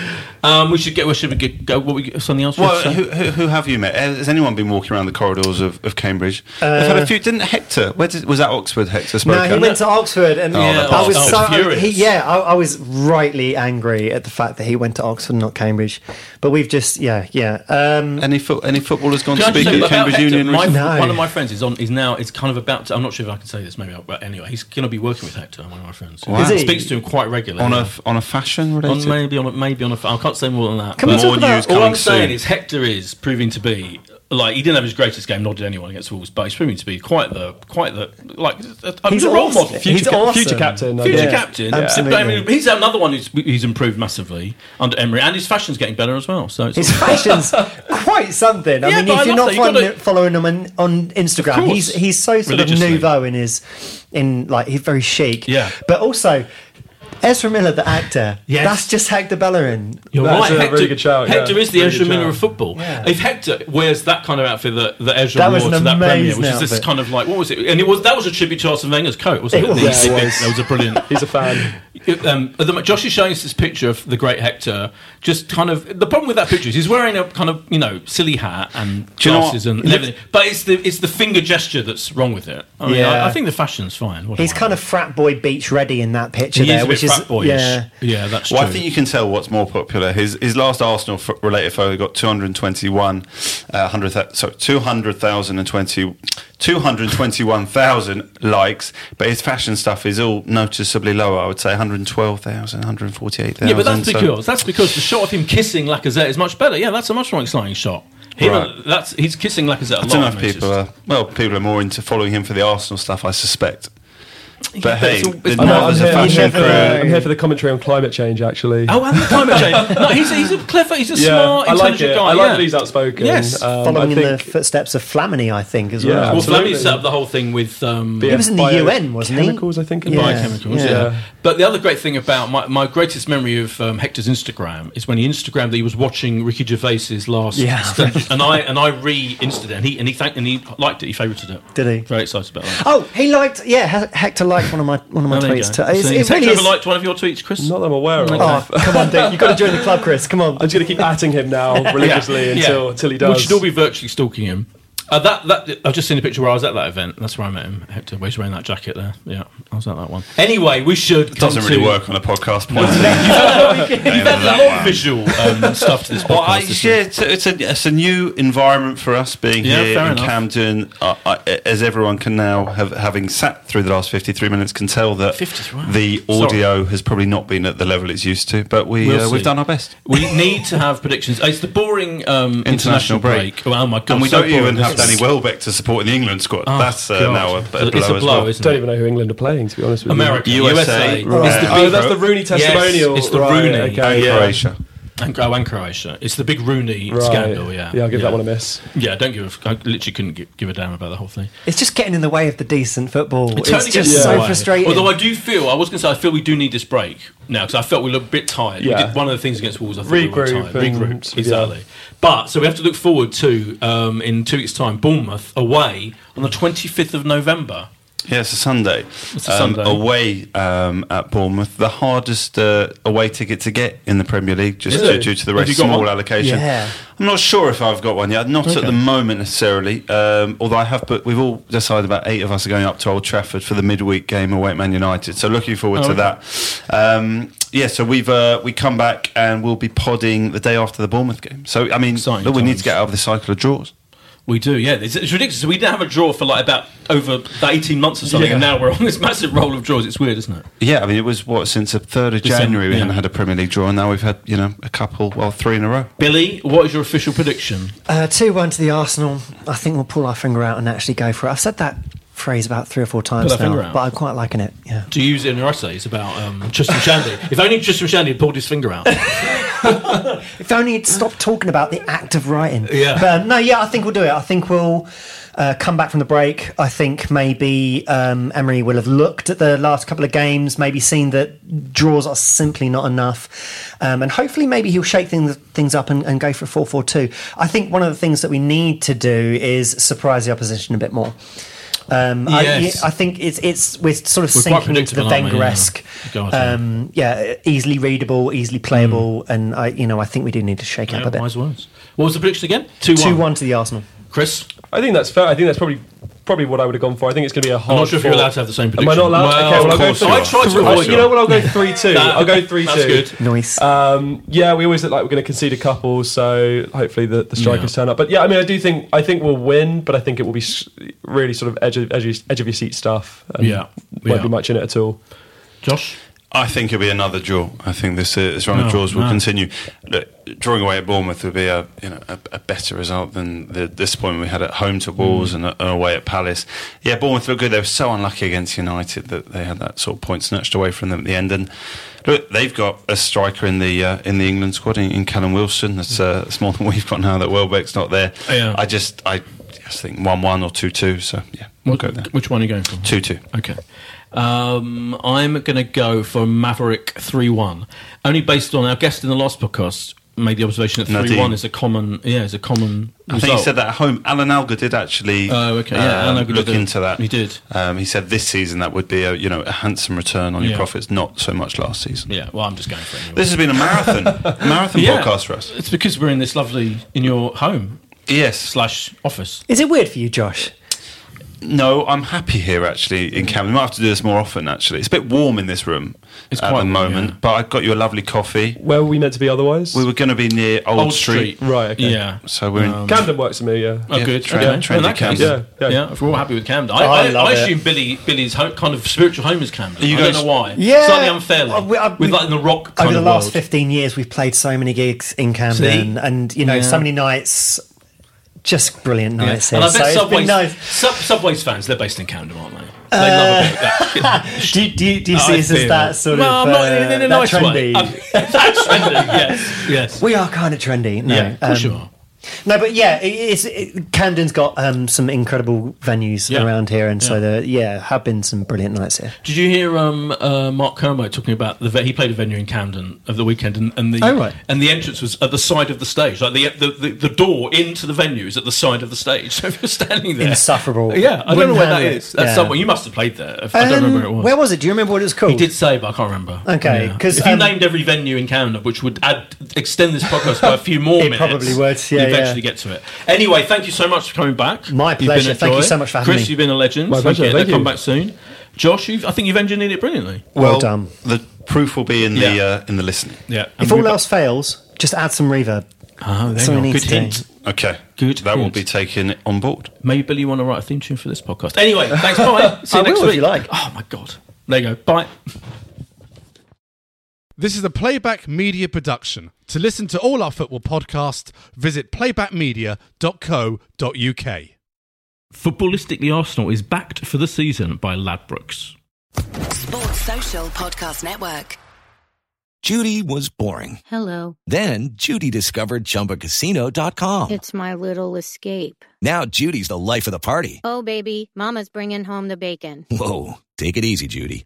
Um, we should get. Well, should we get? Go, what we, something else? Well, have who, who, who have you met? Has anyone been walking around the corridors of, of Cambridge? I've had a few. Didn't Hector? Where did, was that Oxford? Hector spoke. No, he at? went to Oxford, and Yeah, I was Oxford. so Furious. he, yeah, I, I was rightly angry at the fact that he went to Oxford, not Cambridge. But we've just yeah, yeah. Um, Any foot, any footballers gone to Can I speak at Cambridge Hector, Union? my. No. One of my friends is on. Is now. Is kind of about. To, I'm not sure if I can say this. Maybe. I'll, but anyway, he's going to be working with Hector. One of my friends. Wow. Is he? Speaks to him quite regularly. on a on a fashion on maybe on a, maybe on a. I can't say more than that. Can we talk More about- news All I'm saying is Hector is proving to be like he didn't have his greatest game, nor did anyone against Wolves, but he's proving to be quite the quite the like a, a He's a role awesome. model. Future, He's ca- awesome. future captain. I Future guess. captain, absolutely. But, I mean, he's another one who's he's improved massively under Emery, and his fashion's getting better as well. So it's his fashion's quite something. I Yeah, mean, but if I you're love not that. You've following, gotta- following him on, on Instagram, course. he's he's so sort of Religiously. nouveau in his in like he's very chic. Yeah. but also. Ezra Miller, the actor, Yes. that's just Hector Bellerin. You're That's right. a Hector, really good shout, yeah. Is the Really Ezra Miller shout. of football. Yeah. If Hector wears that kind of outfit that, that Ezra That wore to that premiere, amazing which is this outfit. kind of like what was it? And it was that was a tribute to Arsene Wenger's coat, wasn't it? It was. Yeah, it was. That was a brilliant. He's a fan. Um, the, Josh is showing us this picture of the great Hector. Just kind of the problem with that picture is he's wearing a kind of you know silly hat and Do you know glasses and, and everything, but it's the it's the finger gesture that's wrong with it. I mean, Yeah. I, I think the fashion's fine. What do He's I kind of frat boy beach ready in that picture he there, is which is frat boyish. yeah. yeah, that's Well, true. I think you can tell what's more popular. His his last Arsenal f- related photo got 221, uh, 100, th- sorry, 200,020 221,000 likes, but his fashion stuff is all noticeably lower. I would say 112,000, 148,000. Yeah, but that's so- because that's because the shot of him kissing Lacazette is much better. Yeah, that's a much more exciting shot. Him, Right. That's he's kissing Lacazette a I lot. don't know if I mean, it's people are well. People are more into following him for the Arsenal stuff, I suspect. But hey, it's it's I'm, not- I'm here, a I'm, here for. I'm here for the commentary on climate change, actually. Oh, and the climate change. No, he's, he's a clever, he's a yeah, smart, I like intelligent it. guy. I like yeah. that he's outspoken. Yes. Um, Following I in the footsteps of Flamini, I think, as Yeah. well. Well, Flamini set up the whole thing with um, He was in the UN, wasn't he? Chemicals, I think. Yeah. biochemicals. Yeah. yeah. But the other great thing about my, my greatest memory of um, Hector's Instagram is when he Instagrammed that he was watching Ricky Gervais's last. Yeah. stand- and I and I re-insted it, and he and he thanked and he liked it. He favorited it. Did he? Very excited about that. Oh, he liked. Yeah, He- Hector liked one of my one of my Oh, tweets go. too. It's- So it has really Hector is. ever liked one of your tweets, Chris? Not that I'm aware of. Oh, come on, Dick! You've got to join the club, Chris. Come on. I'm just going to keep atting him now religiously Yeah. until Yeah. until he does. We should all be virtually stalking him. Uh, that that I've just seen a picture where I was at that event. That's where I met him. Hector, where he's wearing that jacket there. Yeah, I was at that one. Anyway, we should. It doesn't really to- work on a podcast point. You've had a lot of visual um, stuff to this podcast. Well, I, this yeah, it's a, it's, a, it's a new environment for us being Yeah, here in enough. Camden. Uh, I, as everyone can now, have, having sat through the last 53 minutes, can tell that 53, wow. the audio has probably not been at the level it's used to, but we, We'll uh, we've done our best. We need to have predictions. It's the boring um, international, International break. break. Oh my god! and we so don't even have This Danny is- Welbeck to support in the England squad. Oh, That's uh, now a, a It's blow a as blow, well. isn't don't it? even know who England are playing, to be honest with America, USA. USA. Right. It's the Oh, that's the Rooney testimonial. Yes, it's the Right, Rooney. okay, And yeah. Croatia. And, oh, and Croatia. It's the big Rooney Right. scandal. Yeah, Yeah, I'll give that one a miss. Yeah, don't give. A, I literally couldn't give, give a damn about the whole thing. It's just getting in the way of the decent football. It it's just gets so way. frustrating. Although I do feel, I was going to say, I feel we do need this break now because I felt we looked a bit tired. We Yeah. did one of the things against Wolves. I thought we were Regroup tired. and- Regroup, yeah. exactly. But so we have to look forward to um, in two weeks' time, Bournemouth away on the twenty fifth of November. Yeah, it's a Sunday. It's a Um, Sunday. Away um, at Bournemouth. The hardest uh, away ticket to get in the Premier League, just due, due to the Have very you got small one? allocation. Yeah. I'm not sure if I've got one yet. Not at the moment necessarily. Um, although I have, but we've all decided about eight of us are going up to Old Trafford for the midweek game away at Man United. So looking forward Oh, to okay. that. Yeah, so we've uh, we come back and we'll be podding the day after the Bournemouth game. So I mean, Exciting look, we need times. to get out of the cycle of draws. We do, yeah. It's, it's ridiculous. We didn't have a draw for like about over about eighteen months or something, and now we're on this massive roll of draws. It's weird, isn't it? Yeah, I mean, it was what since the third of December, January we yeah. hadn't had a Premier League draw, and now we've had you know a couple, well, three in a row. Billy, what is your official prediction? Uh, 2 1 to the Arsenal. I think we'll pull our finger out and actually go for it. I've said that phrase about three or four times Pull our finger now, but I'm quite liking it. Yeah. Do you use it in your essays about um, Tristram Shandy? if only Tristram Shandy had pulled his finger out. If only he'd stop talking about the act of writing. Yeah. But um, no, yeah, I think we'll do it. I think we'll uh, come back from the break. I think maybe um, Emery will have looked at the last couple of games, maybe seen that draws are simply not enough, um, and hopefully maybe he'll shake things things up and, and go for a four four two. I think one of the things that we need to do is surprise the opposition a bit more. Um, Yes. I, I think it's it's we're sort of We're sinking into the predictable. Wenger-esque, Yeah. Go on, Sam. um, yeah, easily readable, easily playable, and I, you know, I think we do need to shake it up a bit. wise words. What was the prediction again? 2 Two one to the Arsenal. Chris? I think that's fair. I think that's probably probably what I would have gone for. I think it's going to be a hard. I'm not sure if you're fought- allowed to have the same position. Am I not allowed? Well, okay, well, of I'll go course for you are. I tried to three- avoid You you. know what? I'll go three two. I'll go three two. That's good. Nice. Um, yeah, we always look like we're going to concede a couple, so hopefully the, the strikers Yeah. turn up. But yeah, I mean, I do think I think we'll win, but I think it will be really sort of edge of, edge of, edge of your seat stuff. and Yeah, won't yeah. be much in it at all. Josh? I think it'll be another draw. I think this uh, this run Oh, of draws will no. continue. Look, drawing away at Bournemouth would be a you know a, a better result than the disappointment we had at home to Wolves and, uh, and away at Palace. Yeah, Bournemouth looked good. They were so unlucky against United that they had that sort of point snatched away from them at the end. And look, they've got a striker in the uh, in the England squad in, in Callum Wilson. That's, uh, that's more than we've got now that Welbeck's not there. Yeah. I just I just think one one or two two. So yeah, we'll What, go there. which one are you going for? Two two. Okay. Um, I'm going to go for Maverick 3 1. Only based on our guest in the last podcast made the observation that 3 1 is a common, yeah, is a common. I think he said that at home. Alan Alga did actually Oh, okay, yeah, um, Alan Alga look did it. into that. He did. Um, he said this season that would be a you know a handsome return on your Yeah. profits, not so much last season. Yeah, well, I'm just going for it anyway. This has been a marathon marathon Yeah. podcast for us. It's because we're in this lovely, in your home Yes. slash office. Is it weird for you, Josh? No, I'm happy here actually in Camden. We might have to do this more often. Actually, it's a bit warm in this room It's at quite the warm, moment. yeah. But I got you a lovely coffee. Where were we meant to be otherwise? We were going to be near Old, Old Street. Street. right. Okay. Yeah. So we're in. Um, Camden works for me. Yeah. Oh, Yeah, good. trend- okay. trendy Well, in that case, Camden. Yeah, yeah. yeah. If we're all happy with Camden, I, I I, love I it. assume Billy, Billy's home, kind of spiritual home is Camden. Are you I don't know why. Yeah. slightly unfairly. Uh, we- uh, with like in the rock kind Over the last world. 15 years, we've played so many gigs in Camden, See? and you know, Yeah. so many nights, just brilliant Yeah. nights And. I bet it's Subways, nice. Sub, Subways fans, they're based in Camden, aren't they? They love a bit of that. Do, you- do, you- do you see us as that sort well, of I'm not uh, in, in a that nice trendy? way. Um, that's trendy, yes. Yes. We are kind of trendy. No, yeah, course um, you are. No, but yeah, it, it's it, Camden's got um, some incredible venues Yeah. around here, and so Yeah. there, yeah, have been some brilliant nights here. Did you hear um, uh, Mark Kermode talking about the ve- he played a venue in Camden of the weekend and, and the Oh, right. and the entrance was at the side of the stage like the, the, the, the door into the venue is at the side of the stage so if you're standing there Insufferable. yeah I don't know where that is that's Yeah. somewhere you must have played there I don't Um, remember where it was Where was it? Do you remember what it was called? he did say, but I can't remember. Okay, Yeah. 'cause, if you um, named every venue in Camden, which would add extend this podcast by a few more It minutes, probably would, yeah, eventually yeah. get to it. Anyway, thank you so much for coming back. My You've been pleasure. Thank you so much for having Chris, me. Chris, you've been a legend. My pleasure, Thank you. Come back soon. Josh, you've, I think you've engineered it brilliantly. Well done. The proof will be in the Yeah. uh, in the listening. Yeah. If all else fails, just add some reverb. oh, there so you we go. need Good to do. hint. Okay. Good That will be taken on board. Maybe Billy, you want to write a theme tune for this podcast. Anyway, thanks. Bye. See you I next will if week. you like. Oh my god. There you go. Bye. This is a Playback Media production. To listen to all our football podcasts, visit playbackmedia.co.uk. Footballistically Arsenal is backed for the season by Ladbrokes. Sports Social Podcast Network. Judy was boring. Hello. Then Judy discovered ChumbaCasino.com. It's my little escape. Now Judy's the life of the party. Oh, baby, Mama's bringing home the bacon. Whoa, take it easy, Judy.